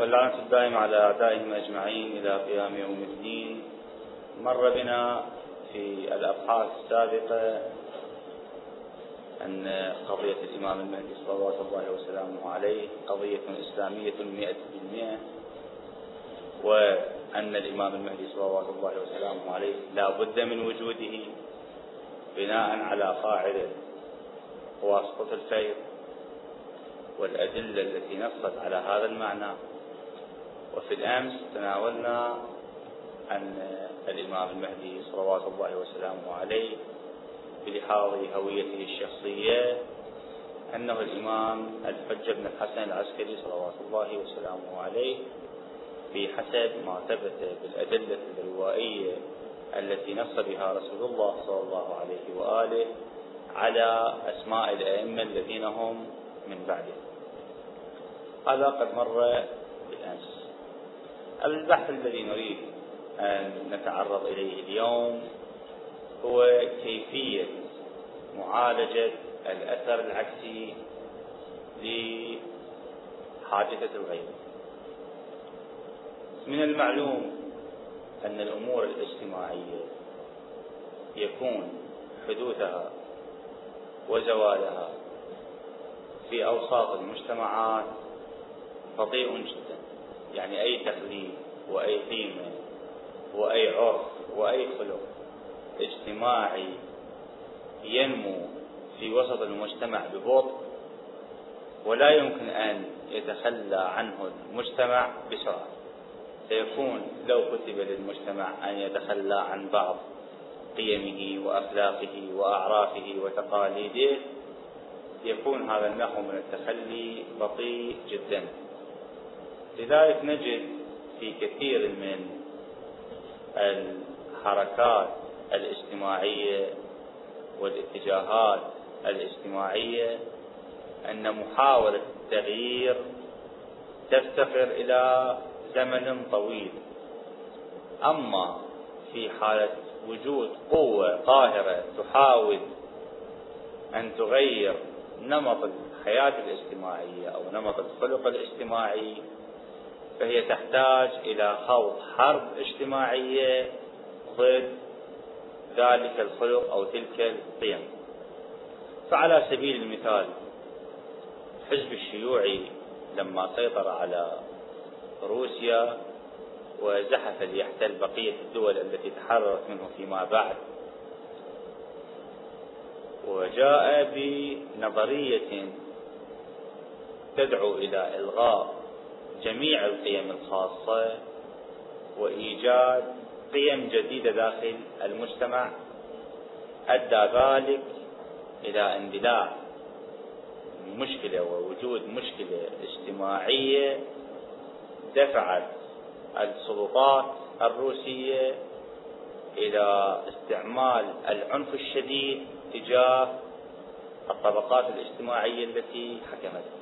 واللعنة الدائمة على أعدائهم أجمعين إلى قيام يوم الدين. مر بنا في الأبحاث السابقة أن قضية الإمام المهدي صلوات الله وسلامه عليه قضية إسلامية مئة بالمئة وأن الإمام المهدي صلوات الله وسلامه عليه لا بد من وجوده بناء على قاعدة واسطة الفيض والأدلة التي نصت على هذا المعنى. وفي الأمس تناولنا أن الإمام المهدي صلوات الله وسلامه عليه بلحاظ هويته الشخصية أنه الإمام الحجة بن الحسن العسكري صلوات الله وسلامه عليه بحسب ما ثبت بالأدلة الروائية التي نص بها رسول الله صلى الله عليه وآله على أسماء الأئمة الذين هم من بعده. هذا قد مر بالأمس. البحث الذي نريد أن نتعرض إليه اليوم هو كيفية معالجة الأثر العكسي لحادثة الغيب. من المعلوم أن الأمور الاجتماعية يكون حدوثها وزوالها في أوساط المجتمعات بطيء جدا. يعني أي تقليد وأي قيمة وأي عرف وأي خلق اجتماعي ينمو في وسط المجتمع ببطء ولا يمكن أن يتخلى عنه المجتمع بسرعة. سيكون لو كتب للمجتمع أن يتخلى عن بعض قيمه وأخلاقه وأعرافه وتقاليده يكون هذا النحو من التخلي بطيء جدا. لذلك نجد في كثير من الحركات الاجتماعية والاتجاهات الاجتماعية أن محاولة التغيير تفتقر إلى زمن طويل. أما في حالة وجود قوة قاهرة تحاول أن تغير نمط الحياة الاجتماعية أو نمط الخلق الاجتماعي فهي تحتاج إلى خوض حرب اجتماعية ضد ذلك الخلق أو تلك القيم. فعلى سبيل المثال الحزب الشيوعي لما سيطر على روسيا وزحف ليحتل بقية الدول التي تحررت منه فيما بعد وجاء بنظرية تدعو إلى إلغاء جميع القيم الخاصة وإيجاد قيم جديدة داخل المجتمع أدى ذلك إلى اندلاع مشكلة ووجود مشكلة اجتماعية دفعت السلطات الروسية إلى استعمال العنف الشديد تجاه الطبقات الاجتماعية التي حكمت.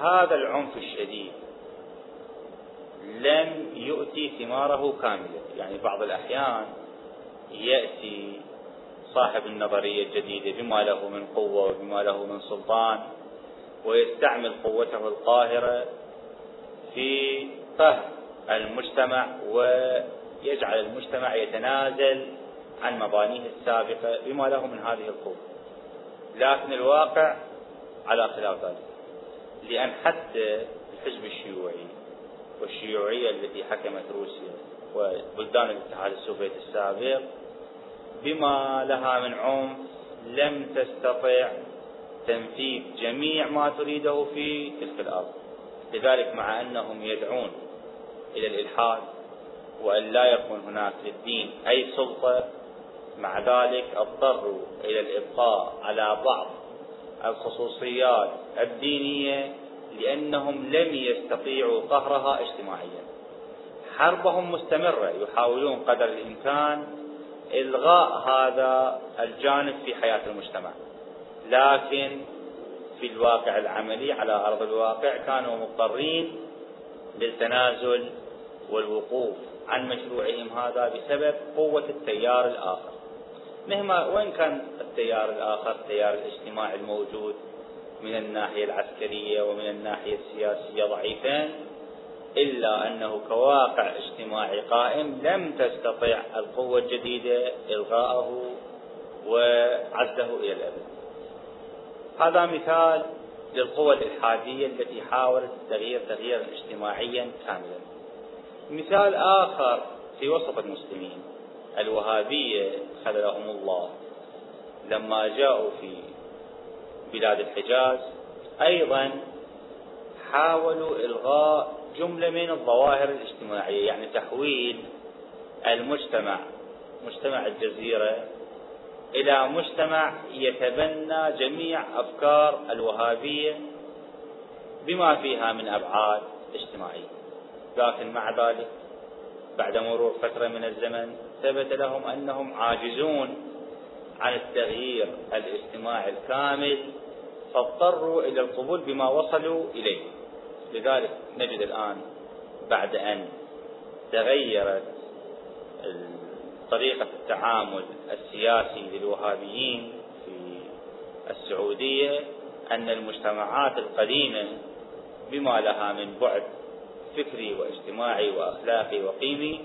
هذا العنف الشديد لم يؤتي ثماره كاملة. يعني بعض الأحيان يأتي صاحب النظرية الجديدة بما له من قوة وبما له من سلطان ويستعمل قوته القاهرة في فهم المجتمع ويجعل المجتمع يتنازل عن مبانيه السابقة بما له من هذه القوة. لكن الواقع على خلاف ذلك. لأن حتى الحزب الشيوعي والشيوعية التي حكمت روسيا وبلدان الاتحاد السوفيتي السابق بما لها من عنف لم تستطع تنفيذ جميع ما تريده في تلك الأرض. لذلك مع أنهم يدعون إلى الإلحاد وأن لا يكون هناك للدين أي سلطة مع ذلك اضطروا إلى الإبقاء على بعض الخصوصيات الدينية لأنهم لم يستطيعوا قهرها اجتماعيا. حربهم مستمرة يحاولون قدر الإمكان إلغاء هذا الجانب في حياة المجتمع. لكن في الواقع العملي على أرض الواقع كانوا مضطرين للتنازل والوقوف عن مشروعهم هذا بسبب قوة التيار الآخر. مهما وين كان التيار الآخر التيار الاجتماعي الموجود من الناحية العسكرية ومن الناحية السياسية ضعيفين إلا أنه كواقع اجتماعي قائم لم تستطع القوة الجديدة إلغاءه وعزه إلى الأبد. هذا مثال للقوى الإلحادية التي حاولت التغيير تغييرا اجتماعيا كاملا. مثال آخر في وسط المسلمين الوهابية خذلهم الله. لما جاءوا في بلاد الحجاز أيضا حاولوا إلغاء جملة من الظواهر الاجتماعية يعني تحويل المجتمع مجتمع الجزيرة إلى مجتمع يتبنى جميع أفكار الوهابية بما فيها من أبعاد اجتماعية. لكن مع ذلك بعد مرور فترة من الزمن ثبت لهم أنهم عاجزون عن التغيير الاجتماعي الكامل فاضطروا إلى القبول بما وصلوا إليه. لذلك نجد الآن بعد أن تغيرت طريقة التعامل السياسي للوهابيين في السعودية أن المجتمعات القديمة بما لها من بعد فكري واجتماعي وأخلاقي وقيمي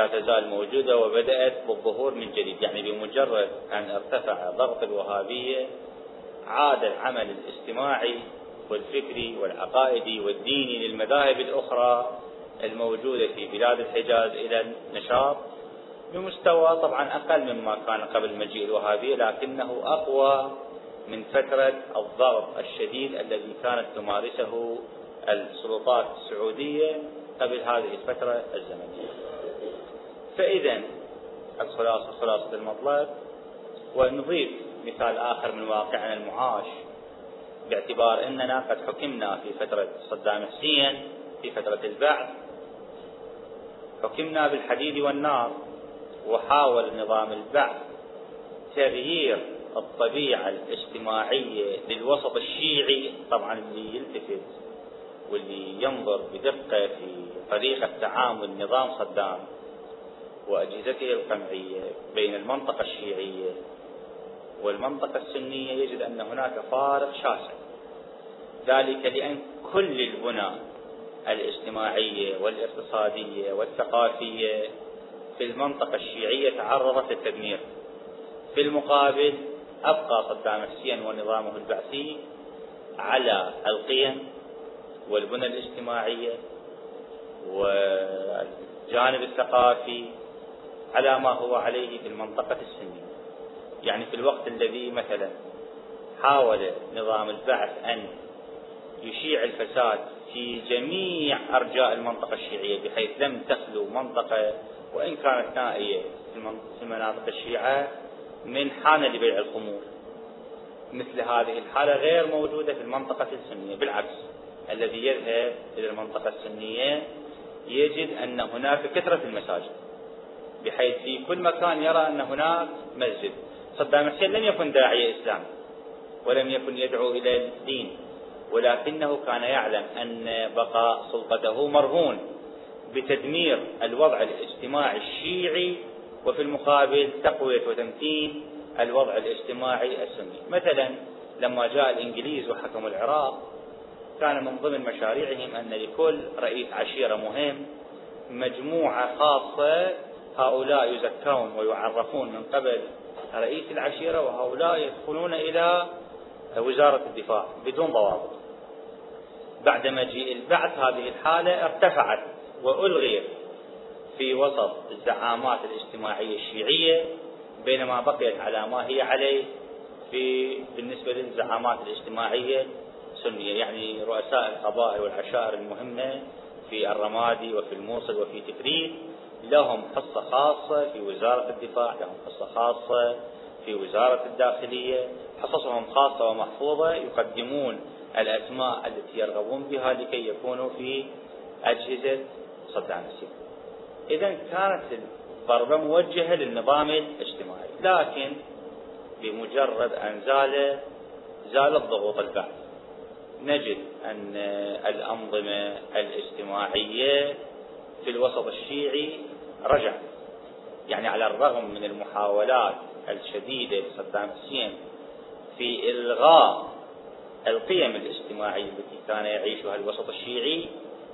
لا تزال موجودة وبدأت بالظهور من جديد. يعني بمجرد أن ارتفع ضغط الوهابية عاد العمل الاجتماعي والفكري والعقائدي والديني للمذاهب الأخرى الموجودة في بلاد الحجاز إلى النشاط بمستوى طبعا أقل مما كان قبل مجيء الوهابية لكنه أقوى من فترة الضغط الشديد الذي كانت تمارسه السلطات السعودية قبل هذه الفترة الزمنية. فإذا الخلاصة خلاصة المطلب ونضيف مثال آخر من واقعنا المعاش باعتبار أننا قد حكمنا في فترة صدام حسين في فترة البعث. حكمنا بالحديد والنار وحاول نظام البعث تغيير الطبيعة الاجتماعية للوسط الشيعي. طبعا اللي يلتفت واللي ينظر بدقة في طريقة تعامل نظام صدام. وأجهزته القمعية بين المنطقة الشيعية والمنطقة السنية يجد أن هناك فارق شاسع. ذلك لأن كل البنى الاجتماعية والاقتصادية والثقافية في المنطقة الشيعية تعرضت للتدمير. في المقابل أبقى صدام حسين ونظامه البعثي على القيم والبنى الاجتماعية والجانب الثقافي على ما هو عليه في المنطقة السنية. يعني في الوقت الذي مثلا حاول نظام البعث أن يشيع الفساد في جميع أرجاء المنطقة الشيعية بحيث لم تخلو منطقة وإن كانت نائية في مناطق الشيعة من حانة لبيع الخمور. مثل هذه الحالة غير موجودة في المنطقة السنية. بالعكس الذي يذهب إلى المنطقة السنية يجد أن هناك كثرة المساجد. بحيث في كل مكان يرى أن هناك مسجد. صدام حسين لم يكن داعية إسلام ولم يكن يدعو إلى الدين ولكنه كان يعلم أن بقاء سلطته مرهون بتدمير الوضع الاجتماعي الشيعي وفي المقابل تقوية وتمكين الوضع الاجتماعي السني. مثلا لما جاء الإنجليز وحكموا العراق كان من ضمن مشاريعهم أن لكل رئيس عشيرة مهم مجموعة خاصة هؤلاء يزكون ويعرفون من قبل رئيس العشيرة وهؤلاء يدخلون إلى وزارة الدفاع بدون ضوابط. بعد مجيء البعث هذه الحالة ارتفعت وألغيت في وسط الزعامات الاجتماعية الشيعية بينما بقيت على ما هي عليه في بالنسبة للزعامات الاجتماعية السنية. يعني رؤساء القبائل والعشائر المهمة في الرمادي وفي الموصل وفي تكريت لهم حصة خاصة في وزارة الدفاع لهم حصة خاصة في وزارة الداخلية. حصصهم خاصة ومحفوظة يقدمون الأسماء التي يرغبون بها لكي يكونوا في أجهزة صدام حسين إذا كانت الضربة موجهة للنظام الاجتماعي لكن بمجرد أن زال زالت ضغوط البعث. نجد أن الأنظمة الاجتماعية في الوسط الشيعي رجع. يعني على الرغم من المحاولات الشديدة لصدام حسين في إلغاء القيم الاجتماعية التي كان يعيشها الوسط الشيعي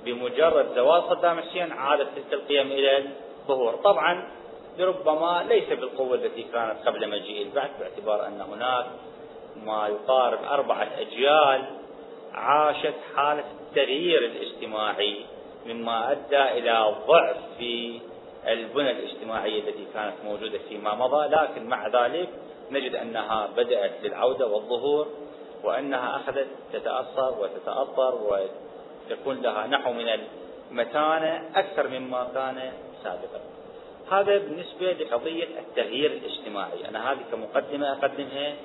بمجرد زوال صدام حسين عادت تلك القيم إلى الظهور. طبعا لربما ليس بالقوة التي كانت قبل مجيء البعث باعتبار أن هناك ما يقارب أربعة أجيال عاشت حالة التغيير الاجتماعي مما أدى إلى ضعف في البنى الاجتماعية التي كانت موجودة فيما مضى لكن مع ذلك نجد أنها بدأت للعودة والظهور وأنها أخذت تتأثر وتتأطر ويكون لها نحو من المتانة أكثر مما كان سابقا. هذا بالنسبة لقضية التغيير الاجتماعي. أنا هذه كمقدمة أقدمها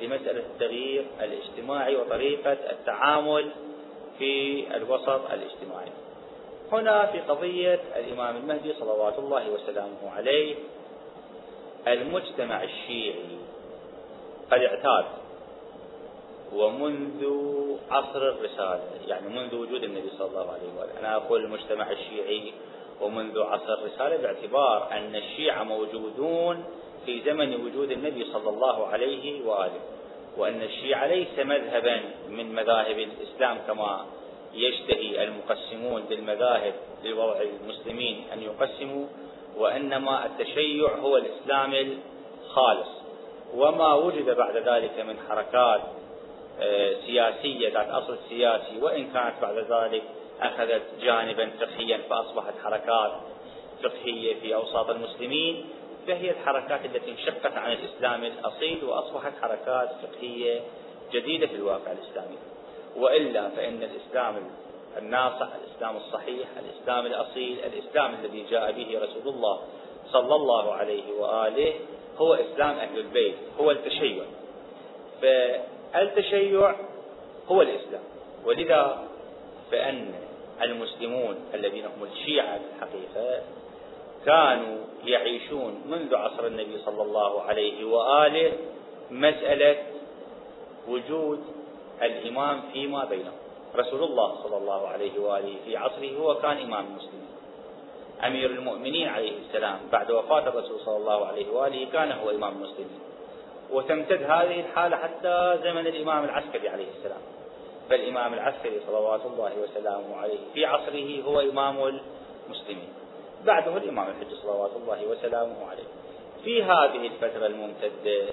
لمسألة التغيير الاجتماعي وطريقة التعامل في الوسط الاجتماعي. هنا في قضية الإمام المهدي صلوات الله وسلامه عليه. المجتمع الشيعي قد اعتاد ومنذ عصر الرسالة يعني منذ وجود النبي صلى الله عليه وآله. أنا أقول المجتمع الشيعي ومنذ عصر الرسالة باعتبار أن الشيعة موجودون في زمن وجود النبي صلى الله عليه وآله وأن الشيعة ليس مذهبا من مذاهب الإسلام كما يشتهي المقسمون للمذاهب لوضع المسلمين أن يقسموا وإنما التشيع هو الإسلام الخالص. وما وجد بعد ذلك من حركات آه، سياسية ذات أصل سياسي وإن كانت بعد ذلك أخذت جانبا فقهيا فأصبحت حركات فقهية في أوساط المسلمين فهي الحركات التي انشقت عن الإسلام الأصيل وأصبحت حركات فقهية جديدة في الواقع الإسلامي. وإلا فإن الإسلام الناصح الإسلام الصحيح الإسلام الأصيل الإسلام الذي جاء به رسول الله صلى الله عليه وآله هو إسلام أهل البيت هو التشيع. فالتشيع هو الإسلام. ولذا فإن المسلمون الذين هم الشيعة في الحقيقة كانوا يعيشون منذ عصر النبي صلى الله عليه وآله مسألة وجود الإمام فيما بينهم. رسول الله صلى الله عليه وآله في عصره هو كان إمام المسلمين أمير المؤمنين عليه السلام بعد وفاة الرسول صلى الله عليه وآله كان هو إمام المسلمين وتمتد هذه الحالة حتى زمن الإمام العسكري عليه السلام. فالإمام العسكري صلوات الله وسلامه عليه في عصره هو إمام المسلمين. بعده الإمام الحج صلوات الله وسلامه عليه. في هذه الفترة الممتدة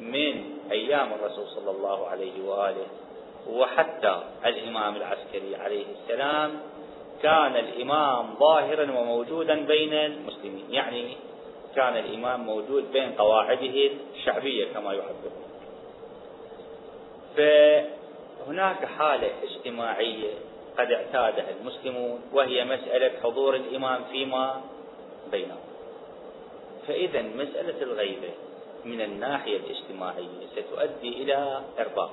من أيام الرسول صلى الله عليه وآله وحتى الإمام العسكري عليه السلام كان الإمام ظاهرا وموجودا بين المسلمين يعني كان الإمام موجود بين قواعده الشعبية كما يعبرون فهناك حالة اجتماعية قد اعتادها المسلمون وهي مسألة حضور الإمام فيما بينهم. فإذا مسألة الغيبة. من الناحية الاجتماعية ستؤدي إلى إرباك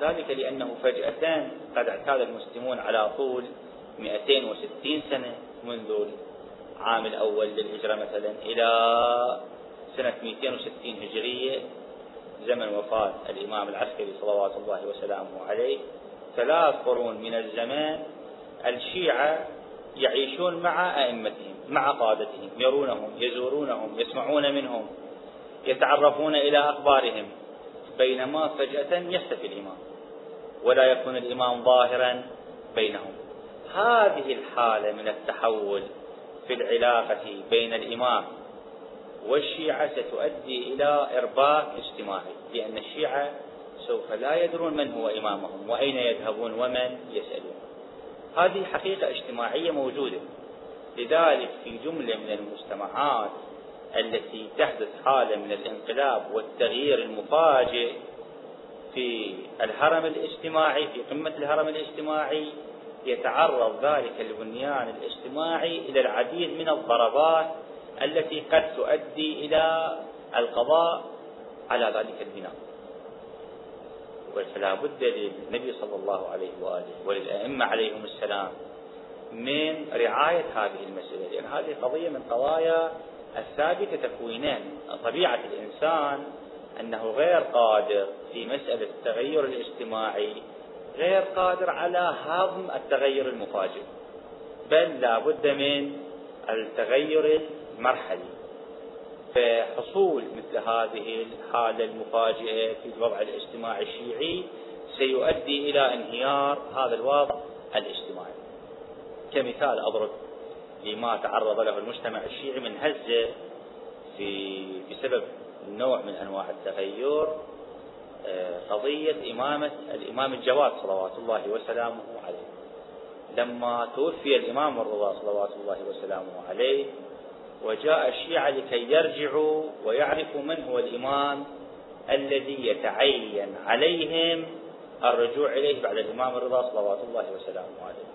ذلك لأنه فجأة قد اعتاد المسلمون على طول 260 سنة منذ العام الأول للهجرة مثلا إلى سنة 260 هجرية زمن وفاة الإمام العسكري صلوات الله وسلامه عليه. ثلاث قرون من الزمان الشيعة يعيشون مع أئمتهم مع قادتهم يرونهم يزورونهم يسمعون منهم. يتعرفون إلى أخبارهم. بينما فجأة يختفي الإمام. ولا يكون الإمام ظاهرا بينهم. هذه الحالة من التحول في العلاقة بين الإمام والشيعة ستؤدي إلى إرباك اجتماعي لأن الشيعة سوف لا يدرون من هو إمامهم وأين يذهبون ومن يسألون. هذه حقيقة اجتماعية موجودة. لذلك في جملة من المجتمعات التي تحدث حالة من الانقلاب والتغيير المفاجئ في الهرم الاجتماعي في قمة الهرم الاجتماعي يتعرض ذلك البنيان الاجتماعي إلى العديد من الضربات التي قد تؤدي إلى القضاء على ذلك البناء. فلا بد للنبي صلى الله عليه وآله وللأئمة عليهم السلام من رعاية هذه المسألة لأن هذه قضية من قضايا الثابتة تكوينيا طبيعة الإنسان أنه غير قادر في مسألة التغير الاجتماعي غير قادر على هضم التغير المفاجئ بل لا بد من التغير المرحلي. فحصول مثل هذه الحالة المفاجئة في الوضع الاجتماعي الشيعي سيؤدي إلى انهيار هذا الوضع الاجتماعي. كمثال أضرب لما تعرض له المجتمع الشيعي من هزة في بسبب نوع من أنواع التغير آه، قضية إمامة الإمام الجواد صلوات الله وسلامه عليه. لما توفي الإمام الرضا صلوات الله وسلامه عليه وجاء الشيعة لكي يرجعوا ويعرفوا من هو الإمام الذي يتعين عليهم الرجوع إليه بعد الإمام الرضا صلوات الله وسلامه عليه.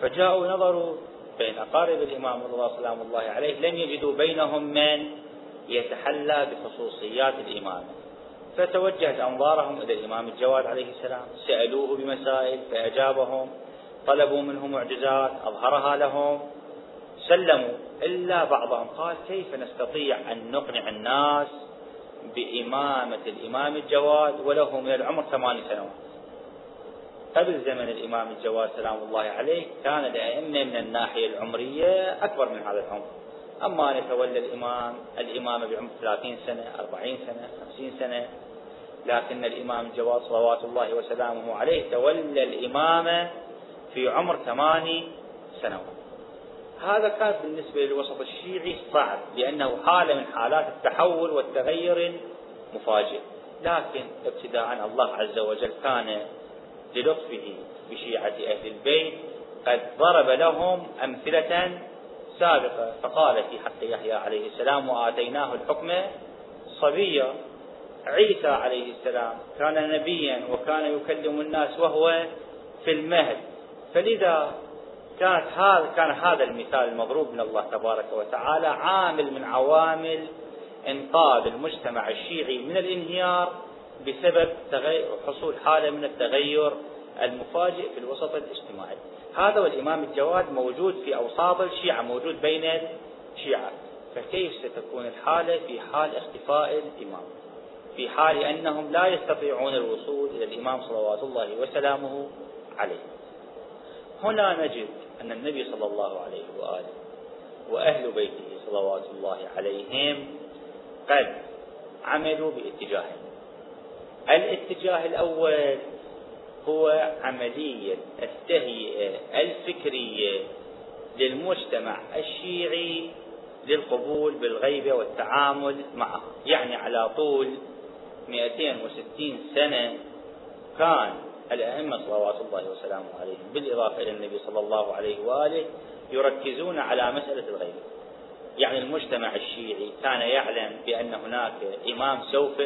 فجاءوا نظروا بين أقارب الإمام الرضا سلام الله عليه لم يجدوا بينهم من يتحلى بخصوصيات الإمامة فتوجهت أنظارهم إلى الإمام الجواد عليه السلام سألوه بمسائل فأجابهم طلبوا منه معجزات أظهرها لهم سلموا إلا بعضهم قال كيف نستطيع أن نقنع الناس بإمامة الإمام الجواد وله من العمر ثمان سنوات؟ قبل زمن الإمام الجواد سلام الله عليه كان الأئمة من الناحية العمرية أكبر من هذا العمر. أما أن يتولى الإمام الإمامة بعمر 30 سنة 40 سنة 50 سنة لكن الإمام الجواد صلوات الله وسلامه عليه تولى الإمامة في عمر ثماني سنوات. هذا كان بالنسبة للوسط الشيعي صعب لأنه حالة من حالات التحول والتغير المفاجئ. لكن ابتداء الله عز وجل كان للطفه بشيعة أهل البيت قد ضرب لهم أمثلة سابقة. فقال في حق يحيى عليه السلام وآتيناه الحكم صبيا. عيسى عليه السلام كان نبيا وكان يكلم الناس وهو في المهد. فلذا كانت هذا كان هذا المثال المضروب من الله تبارك وتعالى عامل من عوامل إنقاذ المجتمع الشيعي من الانهيار بسبب حصول حالة من التغير المفاجئ في الوسط الاجتماعي. هذا والإمام الجواد موجود في اوساط الشيعة، موجود بين الشيعة، فكيف ستكون الحالة في حال اختفاء الإمام؟ في حال أنهم لا يستطيعون الوصول إلى الإمام صلوات الله وسلامه عليه. هنا نجد أن النبي صلى الله عليه وآله وأهل بيته صلوات الله عليهم قد عملوا باتجاهين الاتجاه الأول هو عملية التهيئة الفكرية للمجتمع الشيعي للقبول بالغيبة والتعامل معه. يعني على طول 260 سنة كان الأئمة صلوات الله وسلامه عليهم بالإضافة إلى النبي صلى الله عليه وآله يركزون على مسألة الغيب يعني المجتمع الشيعي كان يعلم بأن هناك إمام سوف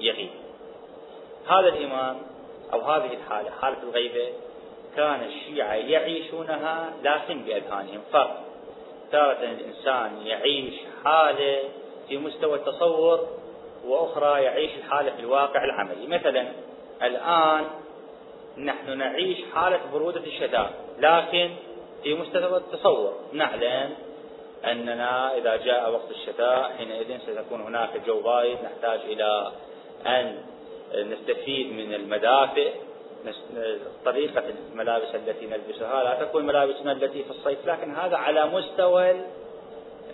يغيب. هذا الإمام أو هذه الحالة حالة الغيبة كان الشيعة يعيشونها لكن بأذهانهم. فرق. تارة الإنسان يعيش حالة في مستوى التصور وأخرى يعيش الحالة في الواقع العملي. مثلا الآن نحن نعيش حالة برودة الشتاء لكن في مستوى التصور. نعلم أننا إذا جاء وقت الشتاء حينئذ ستكون هناك جو بارد نحتاج إلى أن نستفيد من المدافئ طريقة الملابس التي نلبسها. لا تكون ملابسنا التي في الصيف لكن هذا على مستوى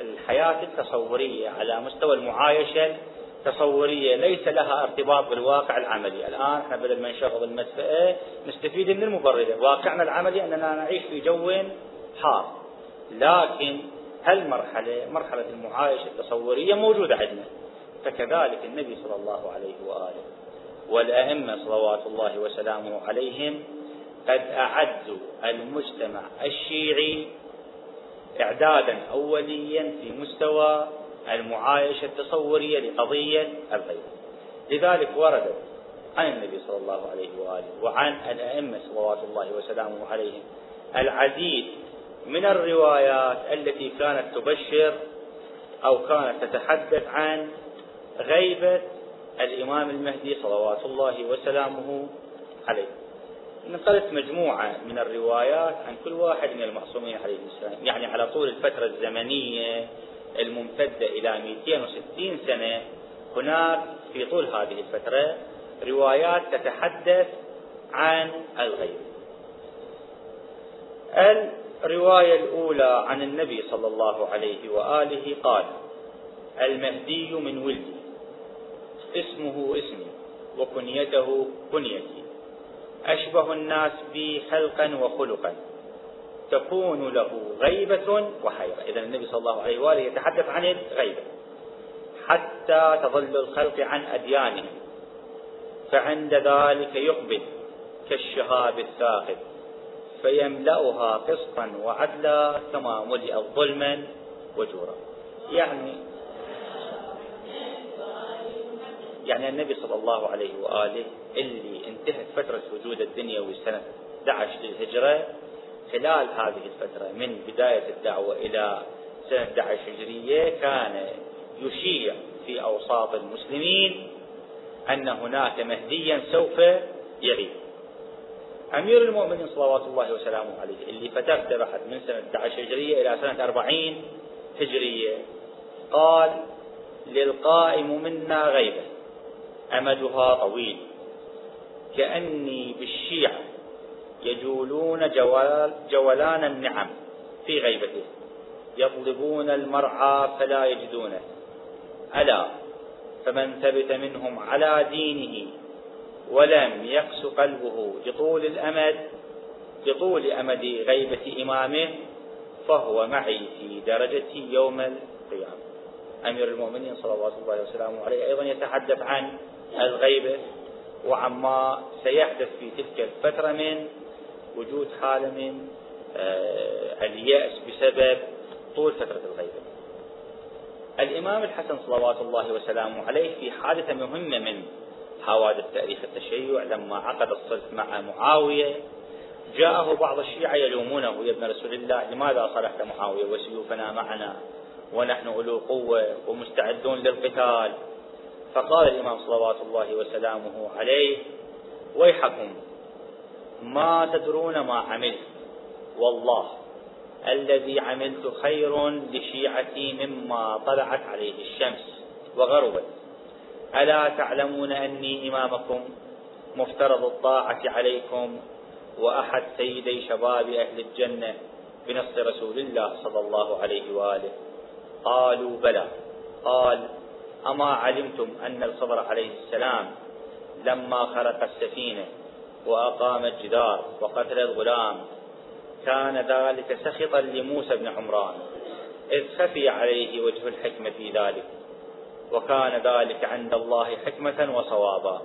الحياة التصورية على مستوى المعايشة تصورية ليس لها ارتباط بالواقع العملي. الآن إحنا بدل ما نشغل المدفأة نستفيد من المبردة واقعنا العملي أننا نعيش في جو حار. لكن هالمرحلة مرحلة المعايشة التصورية موجودة عندنا. فكذلك النبي صلى الله عليه وآله. والأئمة صلوات الله وسلامه عليهم قد أعدوا المجتمع الشيعي إعدادا أوليا في مستوى المعايشة التصورية لقضية الغيب. لذلك وردت عن النبي صلى الله عليه وآله وعن الأئمة صلوات الله وسلامه عليهم العديد من الروايات التي كانت تبشر أو كانت تتحدث عن غيبة الإمام المهدي صلوات الله وسلامه عليه. نقلت مجموعة من الروايات عن كل واحد من المعصومين عليه السلام. يعني على طول الفترة الزمنية الممتدة إلى 260 سنة هناك في طول هذه الفترة روايات تتحدث عن الغيب. الرواية الأولى عن النبي صلى الله عليه وآله قال المهدي من ولدي. اسمه اسمي وكنيته كنيتي. أشبه الناس بي خلقا وخلقا. تكون له غيبة وحيرة. إذا النبي صلى الله عليه وآله يتحدث عن الغيبة. حتى تظل الخلق عن أديانهم فعند ذلك يقبل كالشهاب الثاقب. فيملأها قسطا وعدلا كما ملئت ظلما وجورا. يعني يعني النبي صلى الله عليه وآله اللي انتهت فترة وجود الدنيا سنة 11 للهجرة خلال هذه الفترة من بداية الدعوة إلى سنة 11 هجرية كان يشيع في أوساط المسلمين أن هناك مهديا سوف يغيب. أمير المؤمنين صلوات الله وسلامه عليه اللي فترته بعد من سنة 11 هجرية إلى سنة 40 هجرية قال للقائم منا غيبة أمدها طويل. كأني بالشيعة يجولون جوال جولان النعم في غيبته. يطلبون المرعى فلا يجدونه. ألا فمن ثبت منهم على دينه ولم يقس قلبه لطول الأمد لطول أمد غيبة إمامه فهو معي في درجتي يوم القيامة. أمير المؤمنين صلوات الله وسلامه عليه أيضا يتحدث عن الغيبة وعما سيحدث في تلك الفترة من وجود حالة من آه، اليأس بسبب طول فترة الغيبة الإمام الحسن صلوات الله وسلامه عليه في حادثة مهمة من حوادث تاريخ التشيع لما عقد الصلح مع معاوية. جاءه بعض الشيعة يلومونه يا ابن رسول الله لماذا صلحت معاوية وسيوفنا معنا؟ ونحن أولو قوة ومستعدون للقتال. فقال الإمام صلوات الله وسلامه عليه ويحكم ما تدرون ما عملت والله الذي عملت خير لشيعتي مما طلعت عليه الشمس وغربت. ألا تعلمون أني إمامكم مفترض الطاعة عليكم وأحد سيدي شباب أهل الجنة بنص رسول الله صلى الله عليه وآله. قالوا بلى. قال أما علمتم أن الخضر عليه السلام لما خرق السفينة وأقام الجدار وقتل الغلام كان ذلك سخطا لموسى بن عمران إذ خفي عليه وجه الحكمة في ذلك وكان ذلك عند الله حكمة وصوابا.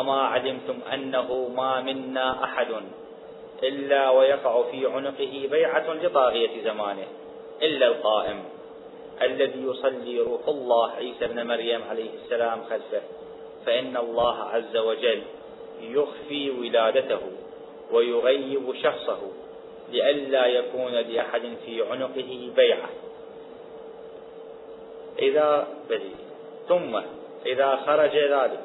أما علمتم أنه ما منا أحد إلا ويقع في عنقه بيعة لطاغية زمانه إلا القائم. الذي يصلي روح الله عيسى بن مريم عليه السلام خلفه فإن الله عز وجل يخفي ولادته ويغيب شخصه لئلا يكون لأحد في عنقه بيعة. إذا بدي. ثم إذا خرج ذلك.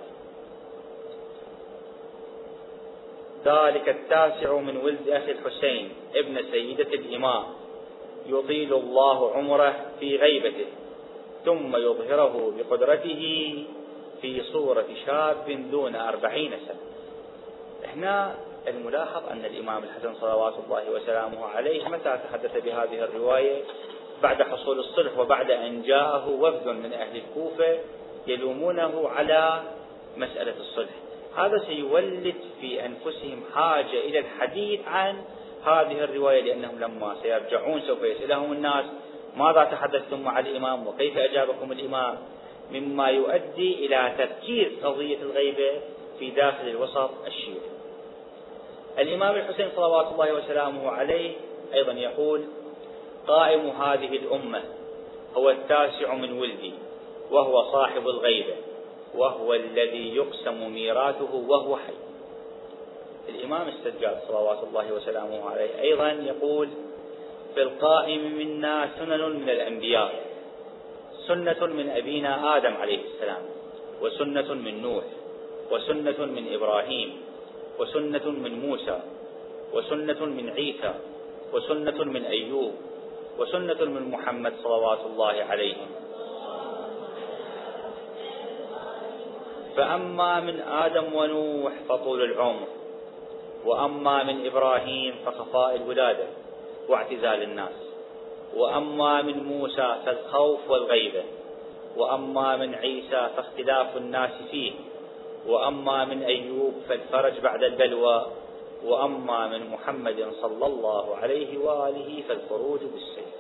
ذلك التاسع من ولد أخي الحسين ابن سيدة الإمام. يطيل الله عمره في غيبته ثم يظهره بقدرته في صورة شاب دون أربعين سنة. هنا الملاحظ أن الإمام الحسن صلوات الله وسلامه عليه متى تحدث بهذه الرواية؟ بعد حصول الصلح وبعد أن جاءه وفد من أهل الكوفة يلومونه على مسألة الصلح. هذا سيولد في أنفسهم حاجة إلى الحديث عن هذه الرواية لأنهم لما سيرجعون سوف يسألهم الناس ماذا تحدثتم مع الإمام وكيف أجابكم الإمام؟ مما يؤدي إلى تركيز قضية الغيبة في داخل الوسط الشيعي. الإمام الحسين صلوات الله وسلامه عليه أيضا يقول قائم هذه الأمة هو التاسع من ولدي وهو صاحب الغيبة وهو الذي يقسم ميراثه وهو حي. الإمام السجاد صلوات الله وسلامه عليه أيضا يقول في القائم منا سنن من الأنبياء سنة من أبينا آدم عليه السلام وسنة من نوح وسنة من إبراهيم وسنة من موسى وسنة من عيسى وسنة من أيوب وسنة من محمد صلوات الله عليهم فأما من آدم ونوح فطول العمر. وأما من إبراهيم فخفاء الولادة واعتزال الناس. وأما من موسى فالخوف والغيبة وأما من عيسى فاختلاف الناس فيه. وأما من أيوب فالفرج بعد البلوى. وأما من محمد صلى الله عليه وآله فالخروج بالسيف.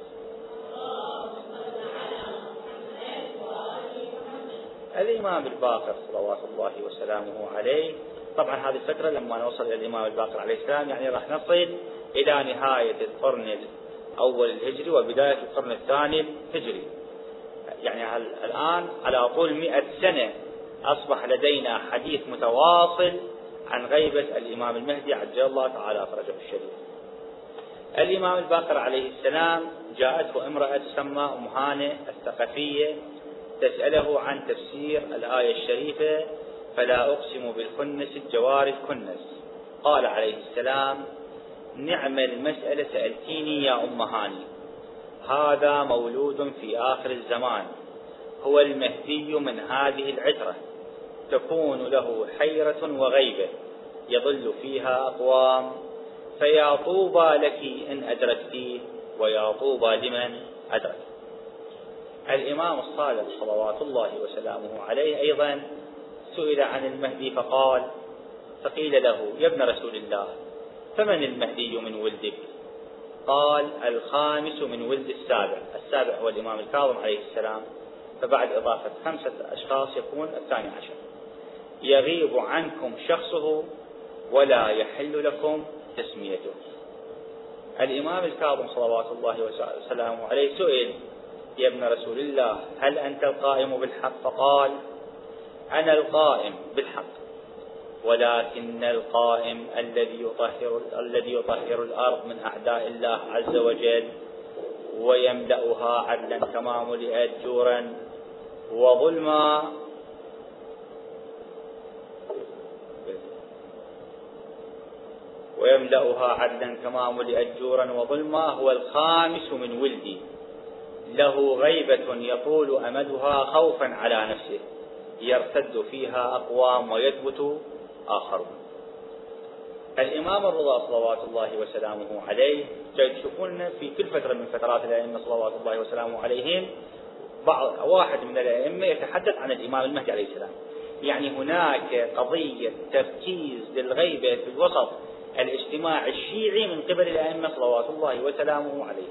الإمام الباقر صلوات الله وسلامه عليه طبعا هذه الفترة لما نوصل إلى الإمام الباقر عليه السلام يعني راح نصل إلى نهاية القرن الأول الهجري وبداية القرن الثاني الهجري. يعني الآن على طول مئة سنة أصبح لدينا حديث متواصل عن غيبة الإمام المهدي عجل الله تعالى فرجه الشريف. الإمام الباقر عليه السلام جاءته امرأة تسمى أم هانة الثقفية تسأله عن تفسير الآية الشريفة فلا أقسم بالخنس الجوار الكنس. قال عليه السلام نعم المسألة سألتيني يا أم هاني. هذا مولود في آخر الزمان. هو المهدي من هذه العترة تكون له حيرة وغيبة. يضل فيها أقوام. فيا طوبى لك إن أدركتيه ويا طوبى لمن أدرك. الإمام الصادق صلوات الله وسلامه عليه أيضا سئل عن المهدي فقال فقيل له يا ابن رسول الله فمن المهدي من ولدك؟ قال الخامس من ولد السابع. السابع هو الإمام الكاظم عليه السلام فبعد إضافة خمسة أشخاص يكون الثاني عشر. يغيب عنكم شخصه ولا يحل لكم تسميته. الإمام الكاظم صلوات الله وسلامه عليه سئل يا ابن رسول الله هل أنت القائم بالحق؟ فقال أنا القائم بالحق ولكن القائم الذي يطهر الذي يطهر الأرض من أعداء الله عز وجل ويملأها عدلا كما ملئت جورا وظلما. ويملأها عدلا كما ملئت جورا وظلما. هو الخامس من ولدي له غيبة يطول أمدها خوفا على نفسه. يرتد فيها أقوام ويثبت آخرون. الإمام الرضا صلوات الله وسلامه عليه تشوفون في كل فترة من فترات الأئمة صلوات الله وسلامه عليهم بعض واحد من الأئمة يتحدث عن الإمام المهدي عليه السلام. يعني هناك قضية تركيز للغيبة في الوسط الاجتماع الشيعي من قبل الأئمة صلوات الله وسلامه عليه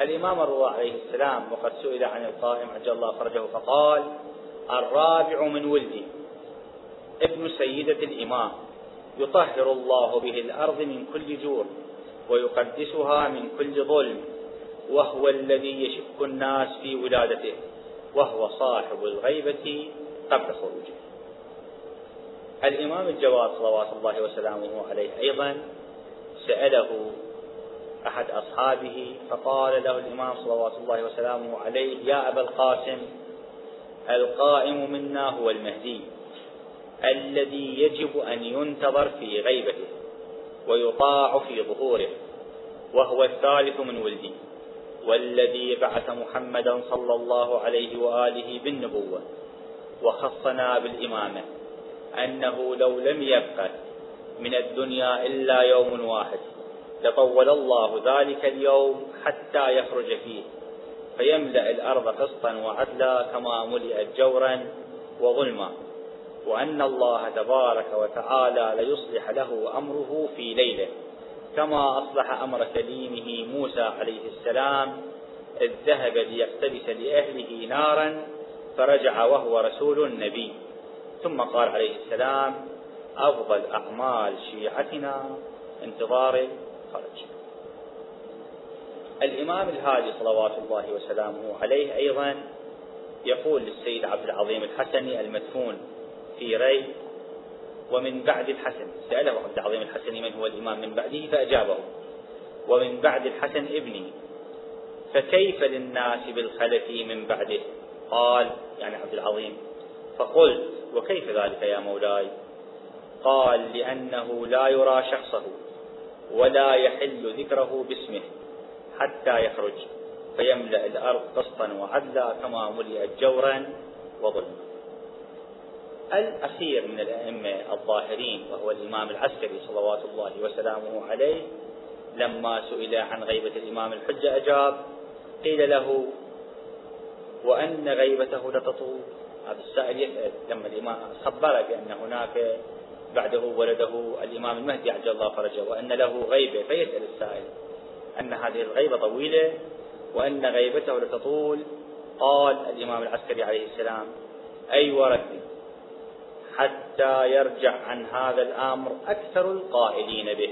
الإمام الرضا عليه السلام وقد سئل عن القائم عجل الله فرجه فقال الرابع من ولدي ابن سيدة الإمام. يطهر الله به الأرض من كل جور ويقدسها من كل ظلم وهو الذي يشك الناس في ولادته وهو صاحب الغيبة قبل خروجه. الإمام الجواد صلوات الله وسلامه عليه أيضا سأله أحد أصحابه فقال له الإمام صلوات الله وسلامه عليه يا أبا القاسم القائم منا هو المهدي الذي يجب أن ينتظر في غيبته ويطاع في ظهوره وهو الثالث من ولدي والذي بعث محمدا صلى الله عليه وآله بالنبوة وخصنا بالإمامة أنه لو لم يبق من الدنيا إلا يوم واحد لطول الله ذلك اليوم حتى يخرج فيه. فيملأ الأرض قسطا وعدلا كما ملئت جورا وظلما. وأن الله تبارك وتعالى ليصلح له أمره في ليلة. كما أصلح أمر كليمه موسى عليه السلام إذ ذهب ليقتبس لأهله نارا فرجع وهو رسول النبي. ثم قال عليه السلام أفضل أعمال شيعتنا انتظار الخرج. الإمام الهادي صلوات الله وسلامه عليه أيضا يقول للسيد عبد العظيم الحسني المدفون في ري ومن بعد الحسن سأله عبد العظيم الحسني من هو الإمام من بعده فأجابه ومن بعد الحسن ابني فكيف للناس بالخلف من بعده؟ قال يعني عبد العظيم فقلت وكيف ذلك يا مولاي؟ قال لأنه لا يرى شخصه ولا يحل ذكره باسمه. حتى يخرج فيملأ الأرض قسطا وعدلا كما ملئت جورا وظلما. الأخير من الأئمة الظاهرين وهو الإمام العسكري صلوات الله وسلامه عليه لما سئل عن غيبة الإمام الحجة أجاب قيل له وأن غيبته لتطول هذا السائل يسأل لما الإمام خبر بأن هناك بعده ولده الإمام المهدي عجل الله فرجه وأن له غيبة فيسأل السائل. أن هذه الغيبة طويلة وأن غيبته لتطول. قال الإمام العسكري عليه السلام أي ورثي حتى يرجع عن هذا الأمر أكثر القائلين به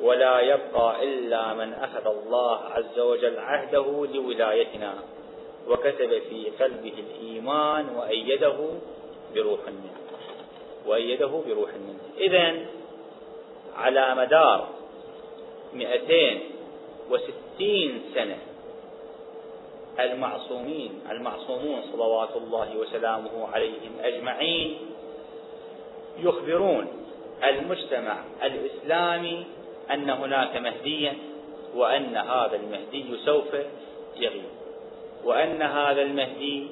ولا يبقى إلا من أخذ الله عز وجل عهده لولايتنا وكتب في قلبه الإيمان وأيده بروح منه. وأيده بروح منه. إذا على مدار 260 سنة. المعصومين المعصومون صلوات الله وسلامه عليهم أجمعين يخبرون المجتمع الإسلامي أن هناك مهديا وأن هذا المهدي سوف يغيب. وأن هذا المهدي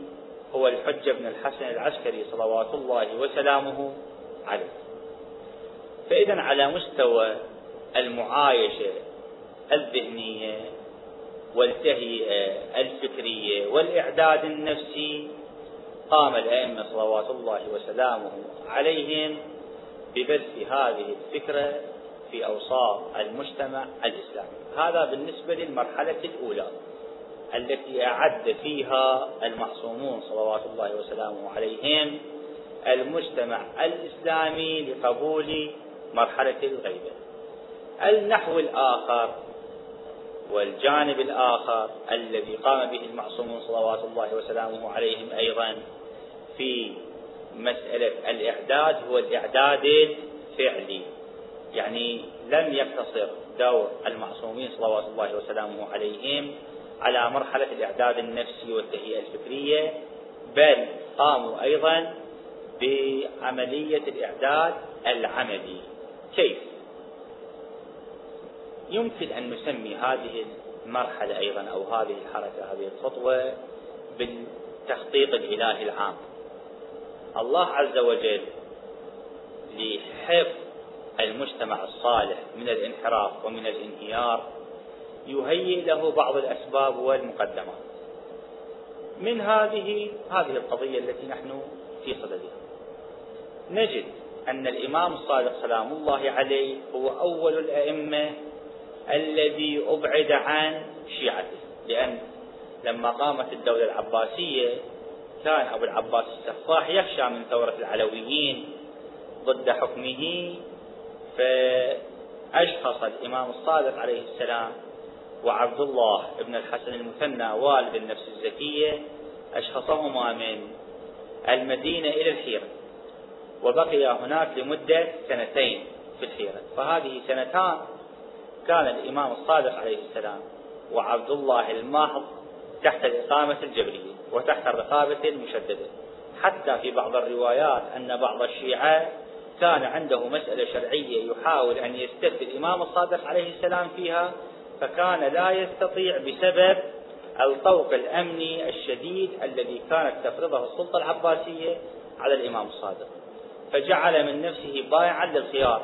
هو الحجة بن الحسن العسكري صلوات الله وسلامه عليه. فإذا على مستوى المعايشة الذهنية والتهيئة الفكرية والإعداد النفسي قام الأئمة صلوات الله وسلامه عليهم ببث هذه الفكرة في أوساط المجتمع الإسلامي. هذا بالنسبة للمرحلة الأولى التي أعد فيها المعصومون صلوات الله وسلامه عليهم المجتمع الإسلامي لقبول مرحلة الغيبة. النحو الآخر والجانب الآخر الذي قام به المعصومون صلوات الله وسلامه عليهم أيضا في مسألة الإعداد هو الإعداد الفعلي يعني لم يقتصر دور المعصومين صلوات الله وسلامه عليهم على مرحلة الإعداد النفسي والتهيئة الفكرية بل قاموا أيضا بعملية الإعداد العملي كيف؟ يمكن أن نسمي هذه المرحلة أيضا أو هذه الحركة هذه الخطوة بالتخطيط الإلهي العام. الله عز وجل لحفظ المجتمع الصالح من الانحراف ومن الانهيار يهيئ له بعض الأسباب والمقدمات. من هذه هذه القضية التي نحن في صددها. نجد أن الإمام الصادق سلام الله عليه هو أول الأئمة الذي أبعد عن شيعته. لأن لما قامت الدولة العباسية كان أبو العباس السفاح يخشى من ثورة العلويين ضد حكمه فأشخص الإمام الصادق عليه السلام وعبد الله بن الحسن المثنى والد النفس الزكية أشخصهما من المدينة إلى الحيرة وبقي هناك لمدة سنتين في الحيرة. فهذه سنتان كان الإمام الصادق عليه السلام وعبد الله الماحض تحت الإقامة الجبرية وتحت الرقابة المشددة. حتى في بعض الروايات أن بعض الشيعة كان عنده مسألة شرعية يحاول أن يستفتي الإمام الصادق عليه السلام فيها فكان لا يستطيع بسبب الطوق الأمني الشديد الذي كانت تفرضه السلطة العباسية على الإمام الصادق. فجعل من نفسه بائعا للخيار.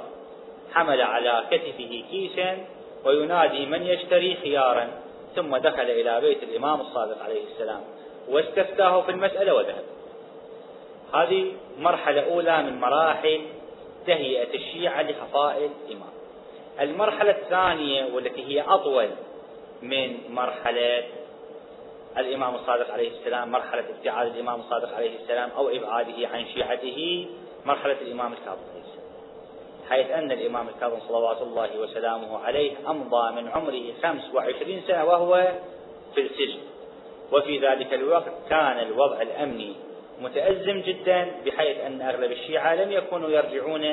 حمل على كتفه كيسا وينادي من يشتري خيارا. ثم دخل إلى بيت الإمام الصادق عليه السلام واستفتاه في المسألة وذهب. هذه مرحلة أولى من مراحل تهيئة الشيعة لخفاء الإمام. المرحلة الثانية والتي هي أطول من مرحلة الإمام الصادق عليه السلام مرحلة ابتعاد الإمام الصادق عليه السلام أو إبعاده عن شيعته مرحلة الإمام الكاظم عليه السلام حيث أن الإمام الكاظم صلوات الله وسلامه عليه أمضى من عمره 25 سنة وهو في السجن. وفي ذلك الوقت كان الوضع الأمني متأزم جدا بحيث أن أغلب الشيعة لم يكونوا يرجعون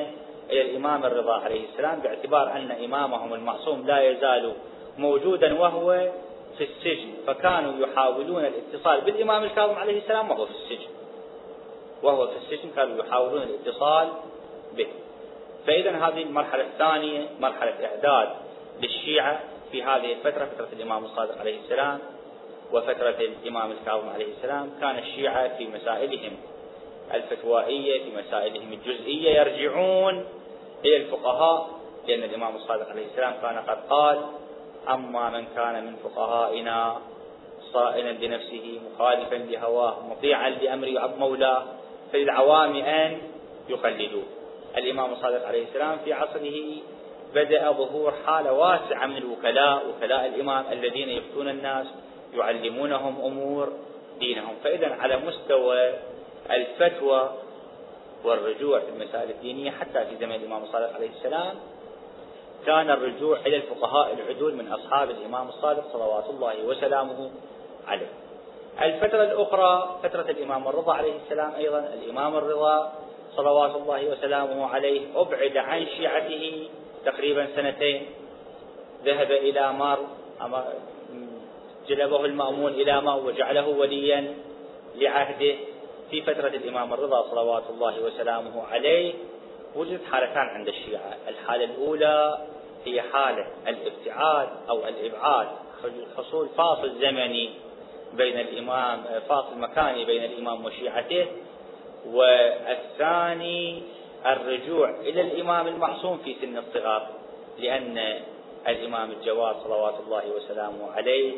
إلى الإمام الرضا عليه السلام باعتبار أن إمامهم المعصوم لا يزال موجودا وهو في السجن. فكانوا يحاولون الاتصال بالإمام الكاظم عليه السلام وهو في السجن. وهو في السجن كانوا يحاولون الاتصال به. فإذا هذه المرحلة الثانية مرحلة إعداد للشيعة في هذه الفترة فترة الإمام الصادق عليه السلام وفترة الإمام الكاظم عليه السلام. كان الشيعة في مسائلهم الفتوائية في مسائلهم الجزئية يرجعون إلى الفقهاء لأن الإمام الصادق عليه السلام كان قد قال أما من كان من فقهائنا صائلا لنفسه مخالفا لهواه مطيعا لأمر مولاه فللعوام أن يقلدوه. الإمام الصادق عليه السلام في عصره بدأ ظهور حالة واسعة من الوكلاء وكلاء الإمام الذين يفتون الناس يعلمونهم أمور دينهم. فإذا على مستوى الفتوى والرجوع في المسائل الدينية حتى في زمن الإمام الصادق عليه السلام كان الرجوع إلى الفقهاء العدول من أصحاب الإمام الصادق صلوات الله وسلامه عليه. الفترة الأخرى فترة الإمام الرضا عليه السلام أيضا الإمام الرضا صلوات الله وسلامه عليه أبعد عن شيعته تقريبا سنتين. ذهب إلى مار جلبه المأمون إلى مار وجعله وليا لعهده في فترة الإمام الرضا صلوات الله وسلامه عليه. وجدت حالتان عند الشيعة. الحالة الأولى هي حالة الابتعاد أو الإبعاد. حصول فاصل زمني بين الإمام فاصل مكاني بين الإمام وشيعته. والثاني الرجوع إلى الإمام المعصوم في سن الصغار لأن الإمام الجواد صلوات الله وسلامه عليه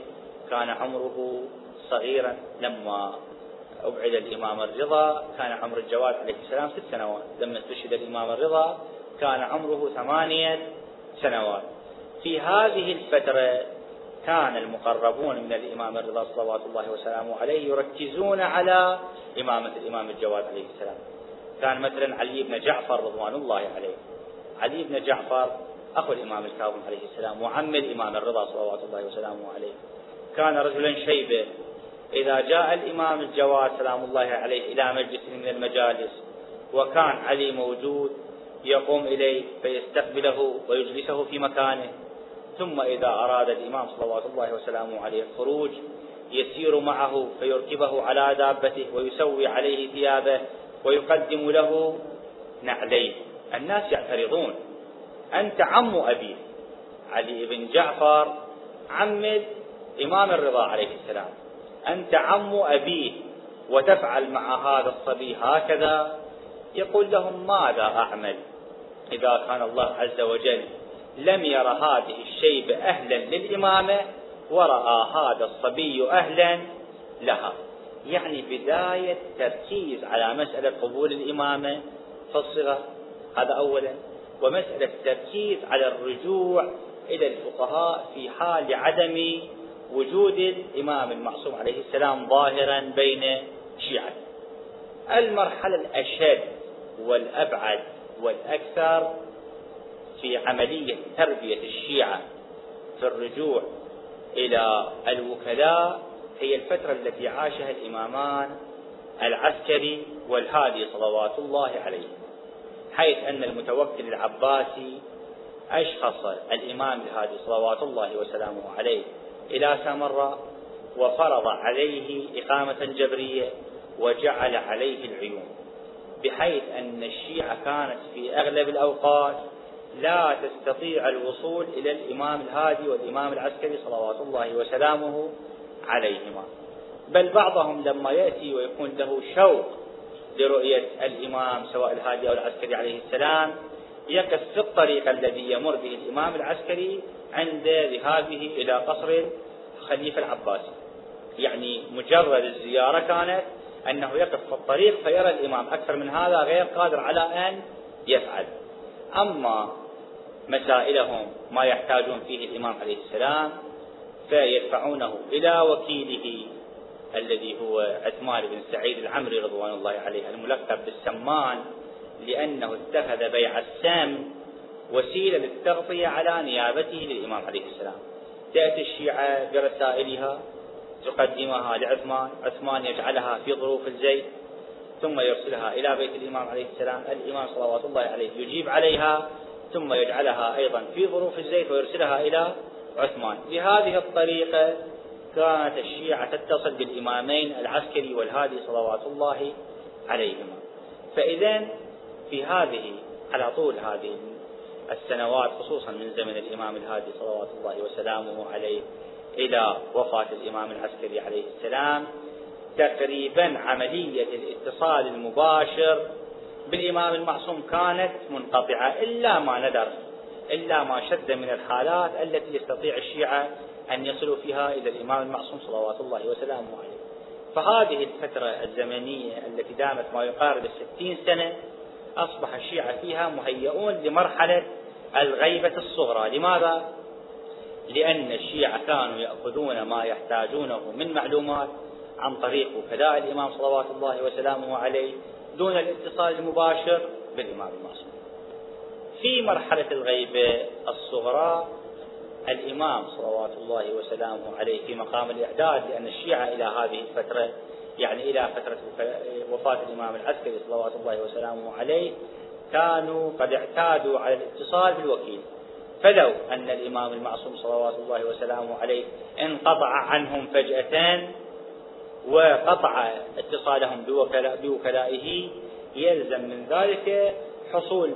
كان عمره صغيرا لما أبعد الإمام الرضا كان عمر الجواد عليه السلام ست سنوات. لما استشهد الإمام الرضا كان عمره ثمانية سنوات. في هذه الفترة كان المقربون من الإمام الرضا صلوات الله وسلامه عليه يركزون على إمامة الإمام الجواد عليه السلام. كان مثلا علي بن جعفر رضوان الله عليه. علي بن جعفر أخو الإمام الكاظم عليه السلام وعم الإمام الرضا صلوات الله وسلامه عليه. كان رجلا شيبة. إذا جاء الإمام الجواد سلام الله عليه إلى مجلس من المجالس وكان علي موجود يقوم إليه فيستقبله ويجلسه في مكانه. ثم إذا أراد الإمام صلوات الله وسلامه عليه الخروج يسير معه فيركبه على دابته ويسوي عليه ثيابه ويقدم له نعليه. الناس يعترضون. أنت عم أبيه علي بن جعفر عم الإمام الرضا عليه السلام. أنت عم أبيه وتفعل مع هذا الصبي هكذا؟ يقول لهم ماذا أعمل إذا كان الله عز وجل لم ير هذه الشيبة أهلا للإمامة ورأى هذا الصبي أهلا لها. يعني بداية تركيز على مسألة قبول الإمامة في الصغر هذا أولا. ومسألة التركيز على الرجوع إلى الفقهاء في حال عدم وجود الإمام المعصوم عليه السلام ظاهرا بين شيعة. المرحلة الأشد والأبعد والأكثر في عملية تربية الشيعة في الرجوع إلى الوكلاء هي الفترة التي عاشها الإمامان العسكري والهادي صلوات الله عليه حيث أن المتوكل العباسي أشخص الإمام الهادي صلوات الله وسلامه عليه إلى سامراء وفرض عليه إقامة جبرية وجعل عليه العيون بحيث أن الشيعة كانت في أغلب الأوقات لا تستطيع الوصول إلى الإمام الهادي والإمام العسكري صلوات الله وسلامه عليهما. بل بعضهم لما يأتي ويكون له شوق لرؤية الإمام سواء الهادي أو العسكري عليه السلام يقف في الطريق الذي يمر به الإمام العسكري عند ذهابه إلى قصر الخليفة العباسي. يعني مجرد الزيارة كانت أنه يقف في الطريق فيرى الإمام. أكثر من هذا غير قادر على أن يفعل. أما مسائلهم ما يحتاجون فيه الإمام عليه السلام فيدفعونه إلى وكيله الذي هو عثمان بن سعيد العمري رضوان الله عليه الملقب بالسمان لأنه اتخذ بيع السم وسيلة للتغطية على نيابته للإمام عليه السلام. تأتي الشيعة برسائلها تقدمها لعثمان عثمان يجعلها في ظروف الزيت ثم يرسلها إلى بيت الإمام عليه السلام. الإمام صلوات الله عليه يجيب عليها ثم يجعلها أيضا في ظروف الزيت ويرسلها إلى عثمان. بهذه الطريقة كانت الشيعة تتصل بالإمامين العسكري والهادي صلوات الله عليهما. فإذا في هذه على طول هذه السنوات خصوصا من زمن الإمام الهادي صلوات الله وسلامه عليه إلى وفاة الإمام العسكري عليه السلام تقريبا عملية الاتصال المباشر بالإمام المعصوم كانت منقطعة إلا ما ندر إلا ما شد من الحالات التي يستطيع الشيعة أن يصلوا فيها إلى الإمام المعصوم صلوات الله وسلامه عليه فهذه الفترة الزمنية التي دامت ما يقارب الستين سنة أصبح الشيعة فيها مهيئون لمرحلة الغيبة الصغرى لماذا؟ لأن الشيعة كانوا يأخذون ما يحتاجونه من معلومات عن طريق وكلاء الإمام صلوات الله وسلامه عليه دون الاتصال المباشر بالإمام المعصوم في مرحلة الغيبة الصغرى الإمام صلوات الله وسلامه عليه في مقام الإعداد لأن الشيعة إلى هذه الفترة يعني إلى فترة وفاة الإمام العسكري صلوات الله وسلامه عليه كانوا قد اعتادوا على الاتصال بالوكيل. فلو أن الإمام المعصوم صلوات الله وسلامه عليه انقطع عنهم فجأة وقطع اتصالهم بوكلائه يلزم من ذلك حصول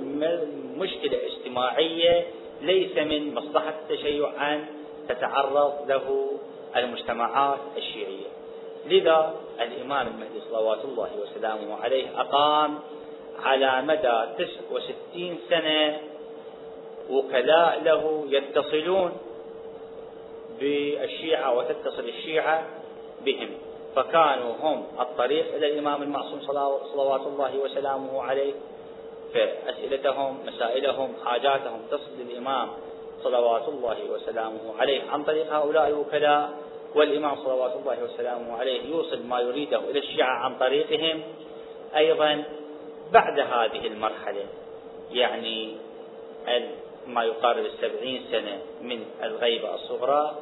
مشكلة اجتماعية ليس من مصلحة التشيع أن تتعرض له المجتمعات الشيعية. لذا الإمام المهدي صلوات الله وسلامه عليه أقام على مدى 69 سنة وكلاء له يتصلون بالشيعة وتتصل الشيعة بهم. فكانوا هم الطريق إلى الإمام المعصوم صلوات الله وسلامه عليه. فأسئلتهم مسائلهم حاجاتهم تصل للإمام صلوات الله وسلامه عليه. عن طريق هؤلاء الوكلاء والإمام صلوات الله وسلامه عليه يوصل ما يريده إلى الشيعة عن طريقهم. أيضا بعد هذه المرحلة يعني ما يقارب السبعين سنة من الغيبة الصغرى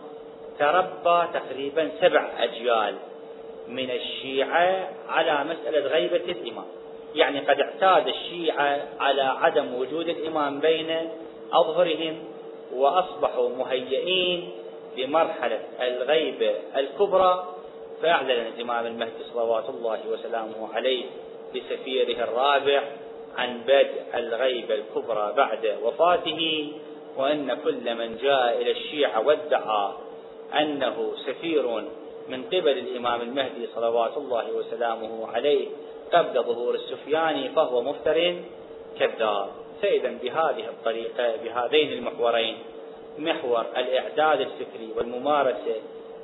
تربى تقريبا سبع أجيال من الشيعة على مسألة غيبة الإمام. يعني قد اعتاد الشيعة على عدم وجود الإمام بين أظهرهم وأصبحوا مهيئين لمرحلة الغيبة الكبرى. فأعلن الإمام المهدي صلوات الله وسلامه عليه لسفيره الرابع عن بدء الغيبة الكبرى بعد وفاته وأن كل من جاء إلى الشيعة وادعى أنه سفير من قبل الإمام المهدي صلوات الله وسلامه عليه قبل ظهور السفياني فهو مفتر كذاب. فإذا بهذه الطريقة بهذين المحورين محور الإعداد الفكري والممارسة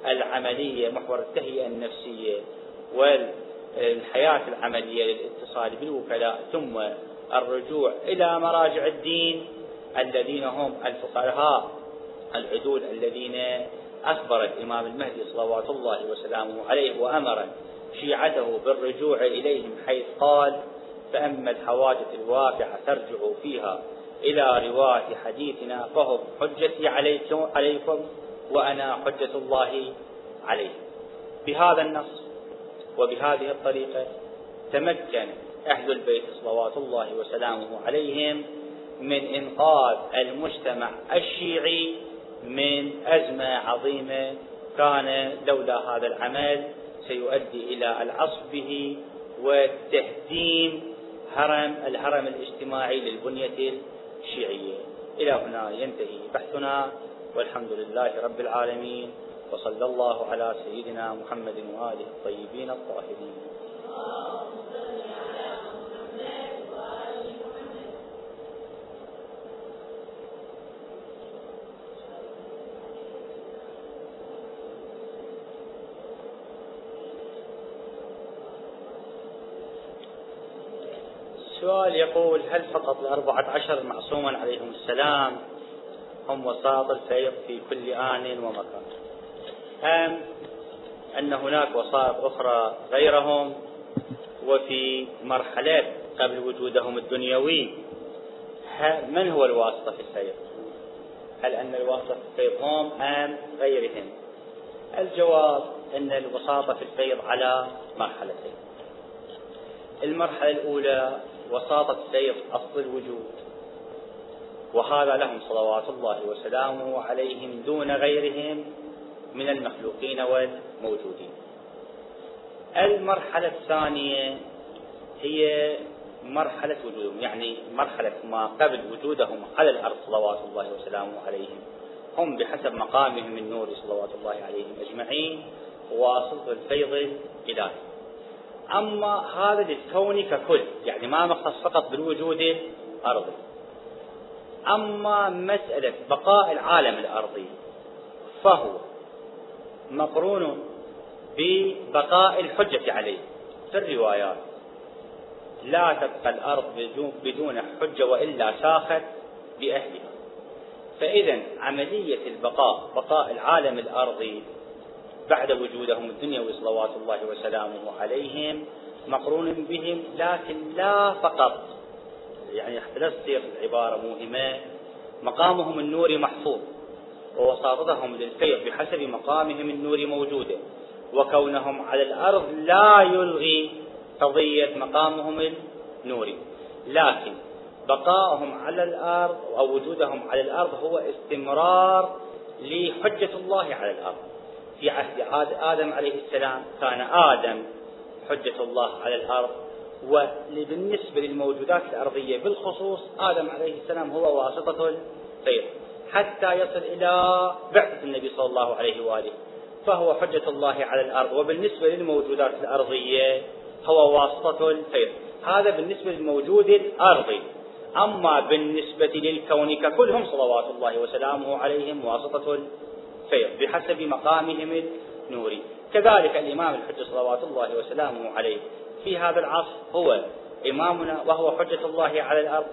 العملية محور التهيئة النفسية والحياة العملية للاتصال بالوكلاء ثم الرجوع إلى مراجع الدين الذين هم الفقهاء العدول الذين أخبر الإمام المهدي صلوات الله وسلامه عليه وأمر شيعته بالرجوع إليهم حيث قال فأما الحوادث الواقعة ترجع فيها إلى رواية حديثنا فهم حجتي عليكم, عليكم وأنا حجة الله عليكم بهذا النص وبهذه الطريقة تمكن أهل البيت صلوات الله وسلامه عليهم من إنقاذ المجتمع الشيعي من أزمة عظيمة كان لولا هذا العمل سيؤدي إلى العصف به وتهديم هرم الهرم الاجتماعي للبنية الشيعية. إلى هنا ينتهي بحثنا. والحمد لله رب العالمين. وصلى الله على سيدنا محمد وآله الطيبين الطاهرين. السؤال يقول هل فقط الأربعة عشر معصوما عليهم السلام هم وساط الفيض في كل آن ومكان؟ أم أن هناك وسائط أخرى غيرهم وفي مرحلة قبل وجودهم الدنيوي. من هو الواسطة في الفيض هل أن الواسطة في الفيض هم أم غيرهم؟ الجواب أن الوساطة في الفيض على مرحلتين. المرحلة الأولى وساطة سير أصل الوجود. وهذا لهم صلوات الله وسلامه عليهم دون غيرهم من المخلوقين والموجودين. المرحلة الثانية هي مرحلة وجودهم يعني مرحلة ما قبل وجودهم على الأرض صلوات الله وسلامه عليهم. هم بحسب مقامهم النور صلوات الله عليهم أجمعين واصل الفيض الإلهي أما هذا للكون ككل يعني ما مختص فقط بالوجود الأرضي أما مسألة بقاء العالم الأرضي فهو مقرون ببقاء الحجة عليه. في الروايات لا تبقى الأرض بدون حجة وإلا ساخت بأهلها. فإذا عملية البقاء بقاء العالم الأرضي بعد وجودهم الدنيوي صلوات الله وسلامه عليهم مقرون بهم لكن لا فقط. يعني لا تصير العبارة موهمة مقامهم النوري محفوظ. ووساطتهم للفيض بحسب مقامهم النوري موجودة. وكونهم على الأرض لا يلغي قضية مقامهم النوري لكن بقاءهم على الأرض أو وجودهم على الأرض هو استمرار لحجة الله على الأرض. في عهد آدم عليه السلام كان آدم حجة الله على الأرض وبالنسبة للموجودات الأرضية بالخصوص آدم عليه السلام هو واسطة الخير حتى يصل إلى بعثة النبي صلى الله عليه وآله فهو حجة الله على الأرض وبالنسبة للموجودات الأرضية هو واسطة الخير هذا بالنسبة للموجود الأرضي. أما بالنسبة للكون ككلهم صلوات الله وسلامه عليهم واسطة الخير بحسب مقامهم النوري. كذلك الإمام الحجة صلوات الله وسلامه عليه في هذا العصر هو إمامنا وهو حجة الله على الأرض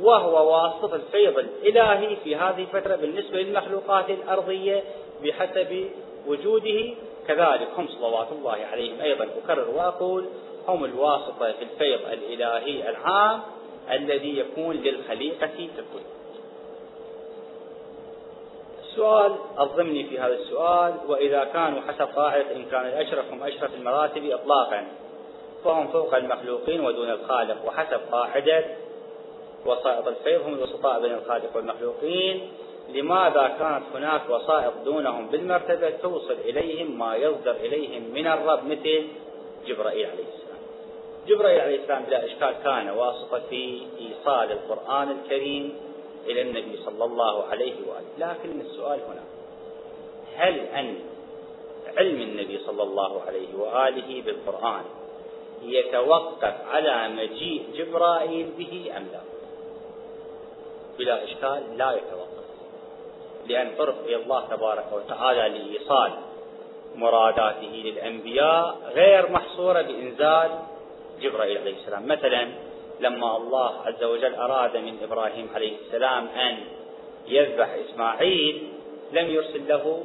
وهو واسطة الفيض الإلهي في هذه الفترة بالنسبة للمخلوقات الأرضية بحسب وجوده. كذلك هم صلوات الله عليهم أيضا. أكرر وأقول هم الواسطة في الفيض الإلهي العام الذي يكون للخليقة ككل السؤال الضمني في هذا السؤال. وإذا كانوا حسب قاعدة إن كان الأشرف هم أشرف المراتب إطلاقا فهم فوق المخلوقين ودون الخالق. وحسب قاعدة وسائط الفيض هم الوسطاء بين الخالق والمخلوقين. لماذا كانت هناك وسائط دونهم بالمرتبة توصل إليهم ما يصدر إليهم من الرب مثل جبرائيل عليه السلام؟ جبرائيل عليه السلام بلا إشكال كان واسطة في إيصال القرآن الكريم إلى النبي صلى الله عليه وآله. لكن السؤال هنا هل أن علم النبي صلى الله عليه وآله بالقرآن يتوقف على مجيء جبرائيل به أم لا؟ بلا إشكال لا يتوقف. لأن طرق الله تبارك وتعالى لإيصال مراداته للأنبياء غير محصورة بإنزال جبرائيل عليه السلام. مثلا لما الله عز وجل أراد من إبراهيم عليه السلام أن يذبح إسماعيل لم يرسل له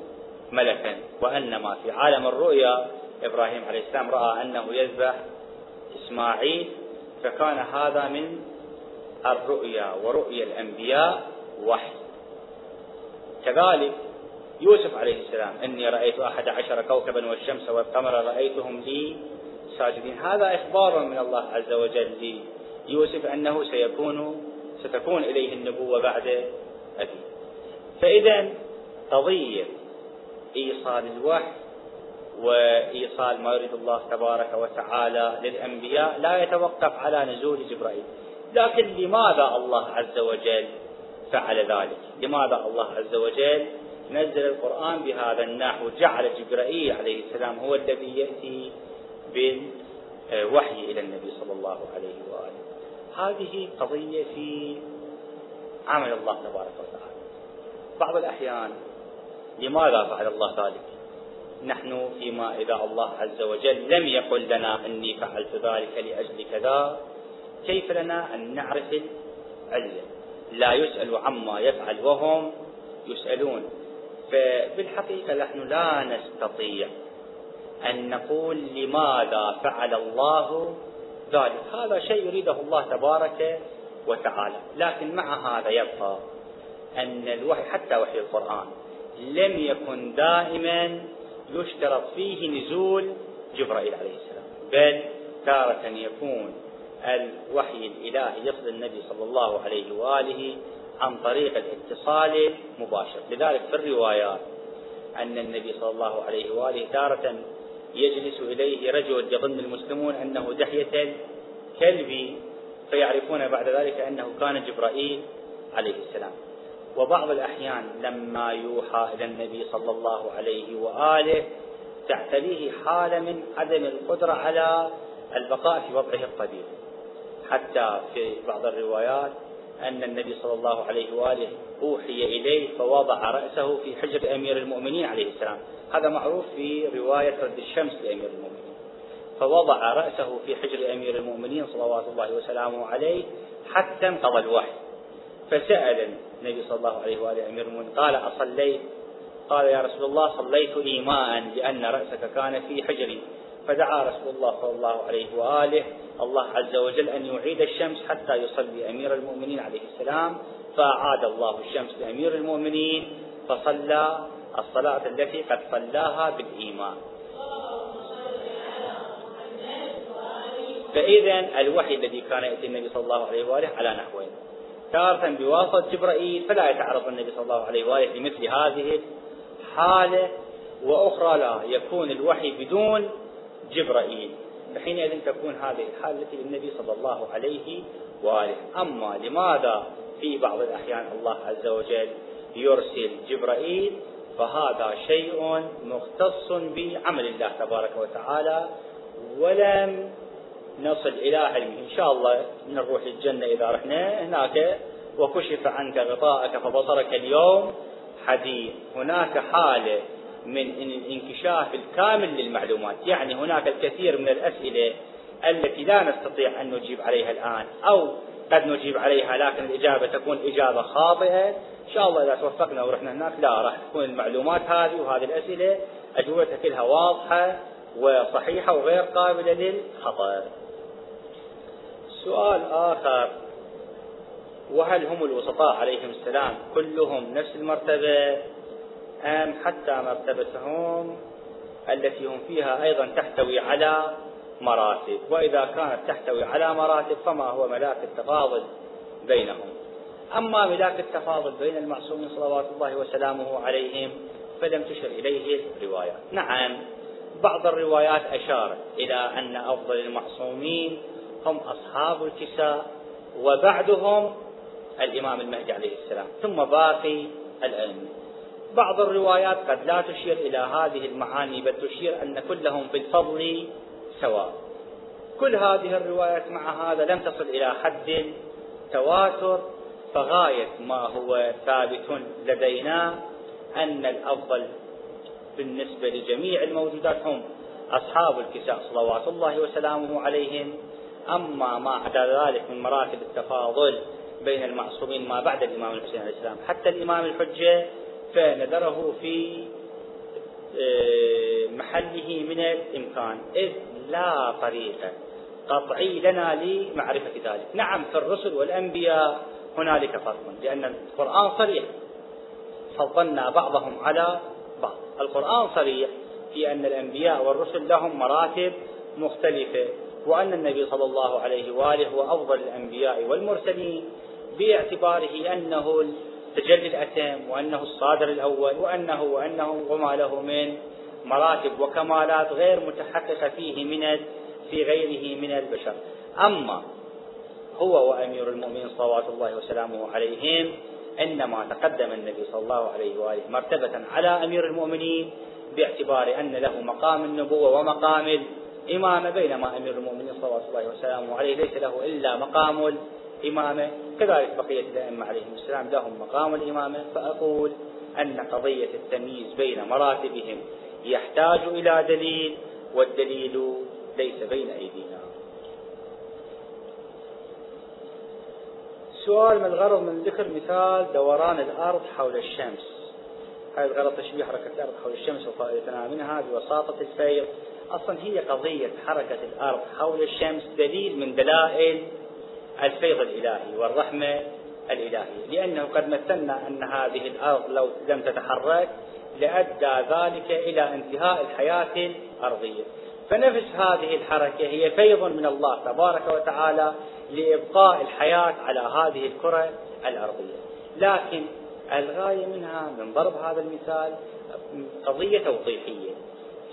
ملكا وإنما في عالم الرؤيا إبراهيم عليه السلام رأى أنه يذبح إسماعيل فكان هذا من الرؤيا ورؤيا الأنبياء وحي. كذلك يوسف عليه السلام إني رأيت أحد عشر كوكبا والشمس والقمر رأيتهم لي ساجدين. هذا إخبار من الله عز وجل ليوسف أنه سيكون ستكون إليه النبوة بعد أبيه. فإذا قضية إيصال الوحي وإيصال ما يريد الله تبارك وتعالى للأنبياء لا يتوقف على نزول جبرائيل. لكن لماذا الله عز وجل فعل ذلك؟ لماذا الله عز وجل نزل القرآن بهذا النحو؟ جعل جبرائيل عليه السلام هو الذي يأتي بالوحي إلى النبي صلى الله عليه وآله. هذه قضية في عمل الله تبارك وتعالى. بعض الأحيان لماذا فعل الله ذلك؟ نحن فيما إذا الله عز وجل لم يقل لنا إني فعلت ذلك لأجل كذا كيف لنا أن نعرف العلة لا يسأل عما يفعل وهم يسألون. فبالحقيقة نحن لا نستطيع أن نقول لماذا فعل الله ذلك. هذا شيء يريده الله تبارك وتعالى. لكن مع هذا يبقى أن الوحي حتى وحي القرآن لم يكن دائما يشترط فيه نزول جبرائيل عليه السلام. بل تارة يكون الوحي الإلهي يصل النبي صلى الله عليه وآله عن طريق الاتصال المباشر لذلك في الروايات أن النبي صلى الله عليه وآله تارة يجلس إليه رجل يظن المسلمون أنه دحية الكلب فيعرفون بعد ذلك أنه كان جبرائيل عليه السلام. وبعض الأحيان لما يوحى إلى النبي صلى الله عليه وآله تعتريه حالة من عدم القدرة على البقاء في وضعه الطبيعي. حتى في بعض الروايات أن النبي صلى الله عليه وآله أوحي إليه فوضع رأسه في حجر أمير المؤمنين عليه السلام. هذا معروف في رواية رد الشمس لأمير المؤمنين. فوضع رأسه في حجر أمير المؤمنين صلوات الله وسلامه عليه حتى انقضى الوحي. فسأل النبي صلى الله عليه وآله أمير المؤمنين قال أصليت؟ قال يا رسول الله صليت إيماء لأن رأسك كان في حجري. فدعا رسول الله صلى الله عليه وآله الله عز وجل أن يعيد الشمس حتى يصلي أمير المؤمنين عليه السلام فأعاد الله الشمس لأمير المؤمنين فصلى الصلاة التي قد صلاها بالإيمان. فإذا الوحي الذي كان يأتي النبي صلى الله عليه وآله على نحوين تارة بواسطة جبرائيل فلا يتعرض النبي صلى الله عليه وآله لمثل هذه الحالة. وأخرى لا يكون الوحي بدون جبرائيل. فحينئذ تكون هذه الحالة التي للنبي صلى الله عليه وآله. أما لماذا في بعض الأحيان الله عز وجل يرسل جبرائيل؟ فهذا شيء مختص بعمل الله تبارك وتعالى ولم نصل إلى علمه. إن شاء الله نروح للجنة إذا رحنا هناك وكشف عنك غطاءك فبصرك اليوم حديث. هناك حالة من الانكشاف الكامل للمعلومات. يعني هناك الكثير من الأسئلة التي لا نستطيع أن نجيب عليها الآن أو قد نجيب عليها لكن الإجابة تكون إجابة خاطئة. إن شاء الله إذا توفقنا ورحنا هناك لا راح تكون المعلومات هذه وهذه الأسئلة أجوبتها كلها واضحة وصحيحة وغير قابلة للخطأ. سؤال آخر. وهل هم الوسطاء عليهم السلام؟ كلهم نفس المرتبة؟ أم حتى مرتبتهم التي هم فيها أيضا تحتوي على مراتب. وإذا كانت تحتوي على مراتب فما هو ملاك التفاضل بينهم؟ أما ملاك التفاضل بين المعصومين صلوات الله وسلامه عليهم فلم تشر إليه الروايات. نعم بعض الروايات أشارت إلى أن أفضل المعصومين هم أصحاب الكساء وبعدهم الإمام المهدي عليه السلام ثم باقي الأئمة بعض الروايات قد لا تشير إلى هذه المعاني بل تشير أن كلهم في الفضل سواء. كل هذه الروايات مع هذا لم تصل إلى حد التواتر فغاية ما هو ثابت لدينا أن الأفضل بالنسبة لجميع الموجودات هم أصحاب الكساء صلوات الله وسلامه عليهم. أما ما عدا ذلك من مراتب التفاضل بين المعصومين ما بعد الإمام الحسين عليه السلام حتى الإمام الحجة فنذره في آه، محله من الإمكان. إذ لا طريقة قطعي لنا لمعرفة ذلك. نعم في الرسل والأنبياء هنالك فرق لأن القرآن صريح. فضلنا بعضهم على بعض. القرآن صريح في أن الأنبياء والرسل لهم مراتب مختلفة وأن النبي صلى الله عليه وآله هو أفضل الأنبياء والمرسلين باعتباره أنه التجلي الأتم وأنه الصادر الأول وأنه وأنه وما له من مراتب وكمالات غير متحققة فيه من في غيره من البشر. أما هو وأمير المؤمنين صلوات الله وسلامه عليهم إنما تقدم النبي صلى الله عليه وآله مرتبة على أمير المؤمنين باعتبار أن له مقام النبوة ومقام الإمامة بينما أمير المؤمنين صلوات الله وسلامه عليه ليس له إلا مقام الإمامة كذلك بقية الأئمة عليهم السلام لهم مقام الإمامة فأقول أن قضية التمييز بين مراتبهم يحتاج إلى دليل والدليل ليس بين أيدينا. سؤال ما الغرض من ذكر مثال دوران الأرض حول الشمس. هذا الغرض تشبيه حركة الأرض حول الشمس وفائدتنا منها بوساطة الفيض أصلا هي قضية حركة الأرض حول الشمس دليل من دلائل الفيض الإلهي والرحمة الإلهية. لأنه قد مثلنا أن هذه الأرض لو لم تتحرك لأدى ذلك إلى انتهاء الحياة الأرضية. فنفس هذه الحركة هي فيض من الله تبارك وتعالى لإبقاء الحياة على هذه الكرة الأرضية. لكن الغاية منها من ضرب هذا المثال قضية توضيحية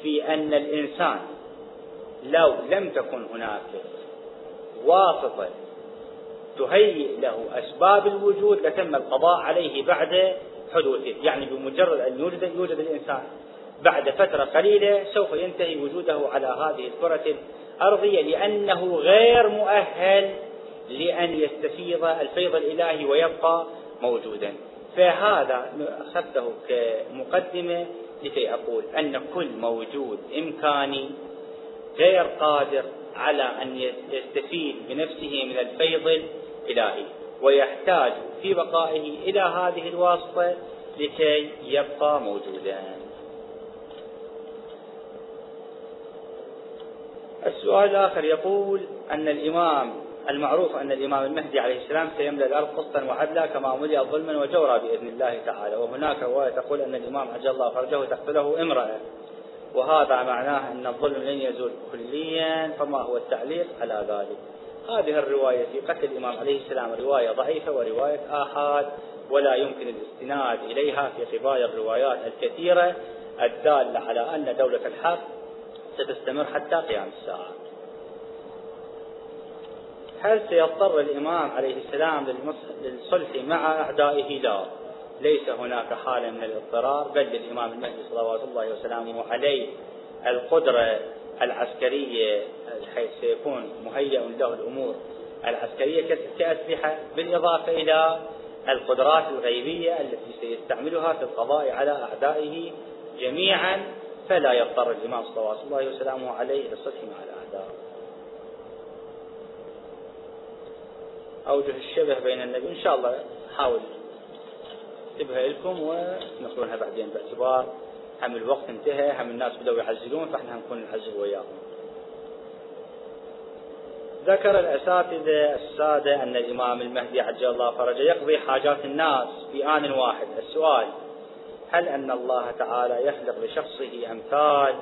في أن الإنسان لو لم تكن هناك واسطة تهيئ له أسباب الوجود لتم القضاء عليه بعد حدوثه. يعني بمجرد أن يوجد, يوجد الإنسان بعد فترة قليلة سوف ينتهي وجوده على هذه الكرة الأرضية لأنه غير مؤهل لأن يستفيض الفيض الإلهي ويبقى موجودا. فهذا أخذته كمقدمة لكي أقول أن كل موجود إمكاني غير قادر على أن يستفيد بنفسه من الفيض الإلهي ويحتاج في بقائه إلى هذه الواسطة لكي يبقى موجودا. السؤال الآخر يقول أن الإمام المعروف أن الإمام المهدي عليه السلام سيملأ الأرض قسطا وعدلا كما ملئت ظلما وجورا بإذن الله تعالى. وهناك رواية تقول أن الإمام عجل الله فرجه تقتله امرأة. وهذا معناه أن الظلم لن يزول كليا فما هو التعليق على ذلك؟ هذه الرواية في قتل الإمام عليه السلام رواية ضعيفة ورواية آحاد ولا يمكن الاستناد إليها في قبال الروايات الكثيرة الدالة على أن دولة الحق ستستمر حتى قيام الساعة. هل سيضطر الإمام عليه السلام للصلح مع أعدائه؟ لا. ليس هناك حالة من الاضطرار بل للإمام المهدي صلوات الله وسلامه عليه القدرة العسكرية حيث سيكون مهيئ له الأمور. العسكرية كأسلحة بالإضافة إلى القدرات الغيبية التي سيستعملها في القضاء على أعدائه جميعا فلا يضطر الإمام صلوات الله وسلامه عليه للصلح مع الأعداء. أوجه الشبه بين النبي. إن شاء الله حاول اكتبها لكم ونقولها بعدين باعتبار. هم الوقت انتهى هم الناس بدأوا يعزلون فإحنا هنكون نعزل وياهم. ذكر الأساتذة السادة أن الإمام المهدي عجل الله فرجه يقضي حاجات الناس في آن واحد. السؤال هل أن الله تعالى يخلق لشخصه أمثال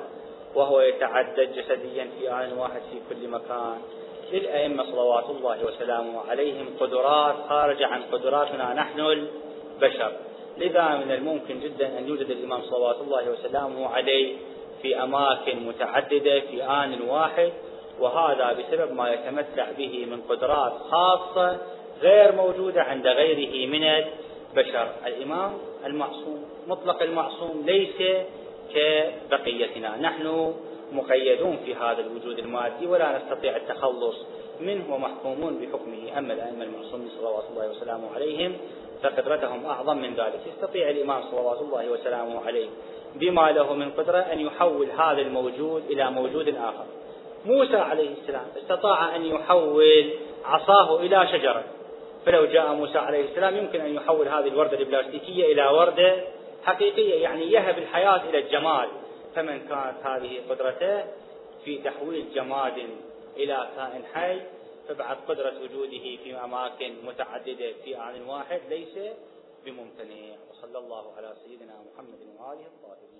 وهو يتعدد جسديا في آن واحد في كل مكان؟ للأئمة صلوات الله وسلامه عليهم قدرات خارجة عن قدراتنا نحن البشر. لذا من الممكن جدا أن يوجد الإمام صلوات الله وسلامه عليه في أماكن متعددة في آن واحد وهذا بسبب ما يتمتع به من قدرات خاصة غير موجودة عند غيره من البشر. الإمام المعصوم مطلق المعصوم ليس كبقيتنا. نحن مقيدون في هذا الوجود المادي ولا نستطيع التخلص منه ومحكومون بحكمه. أما الأئمة المعصومين صلوات الله وسلامه عليهم فقدرتهم أعظم من ذلك. يستطيع الإمام صلوات الله وسلامه عليه بما له من قدرة أن يحول هذا الموجود إلى موجود آخر. موسى عليه السلام استطاع أن يحول عصاه إلى شجرة. فلو جاء موسى عليه السلام يمكن أن يحول هذه الوردة البلاستيكية إلى وردة حقيقية يعني يهب الحياة إلى الجمال فمن كانت هذه قدرته في تحويل جماد إلى كائن حي فبعد قدرة وجوده في أماكن متعددة في آن واحد ليس بممتنع. وصلى الله على سيدنا محمد وآله الطاهرين.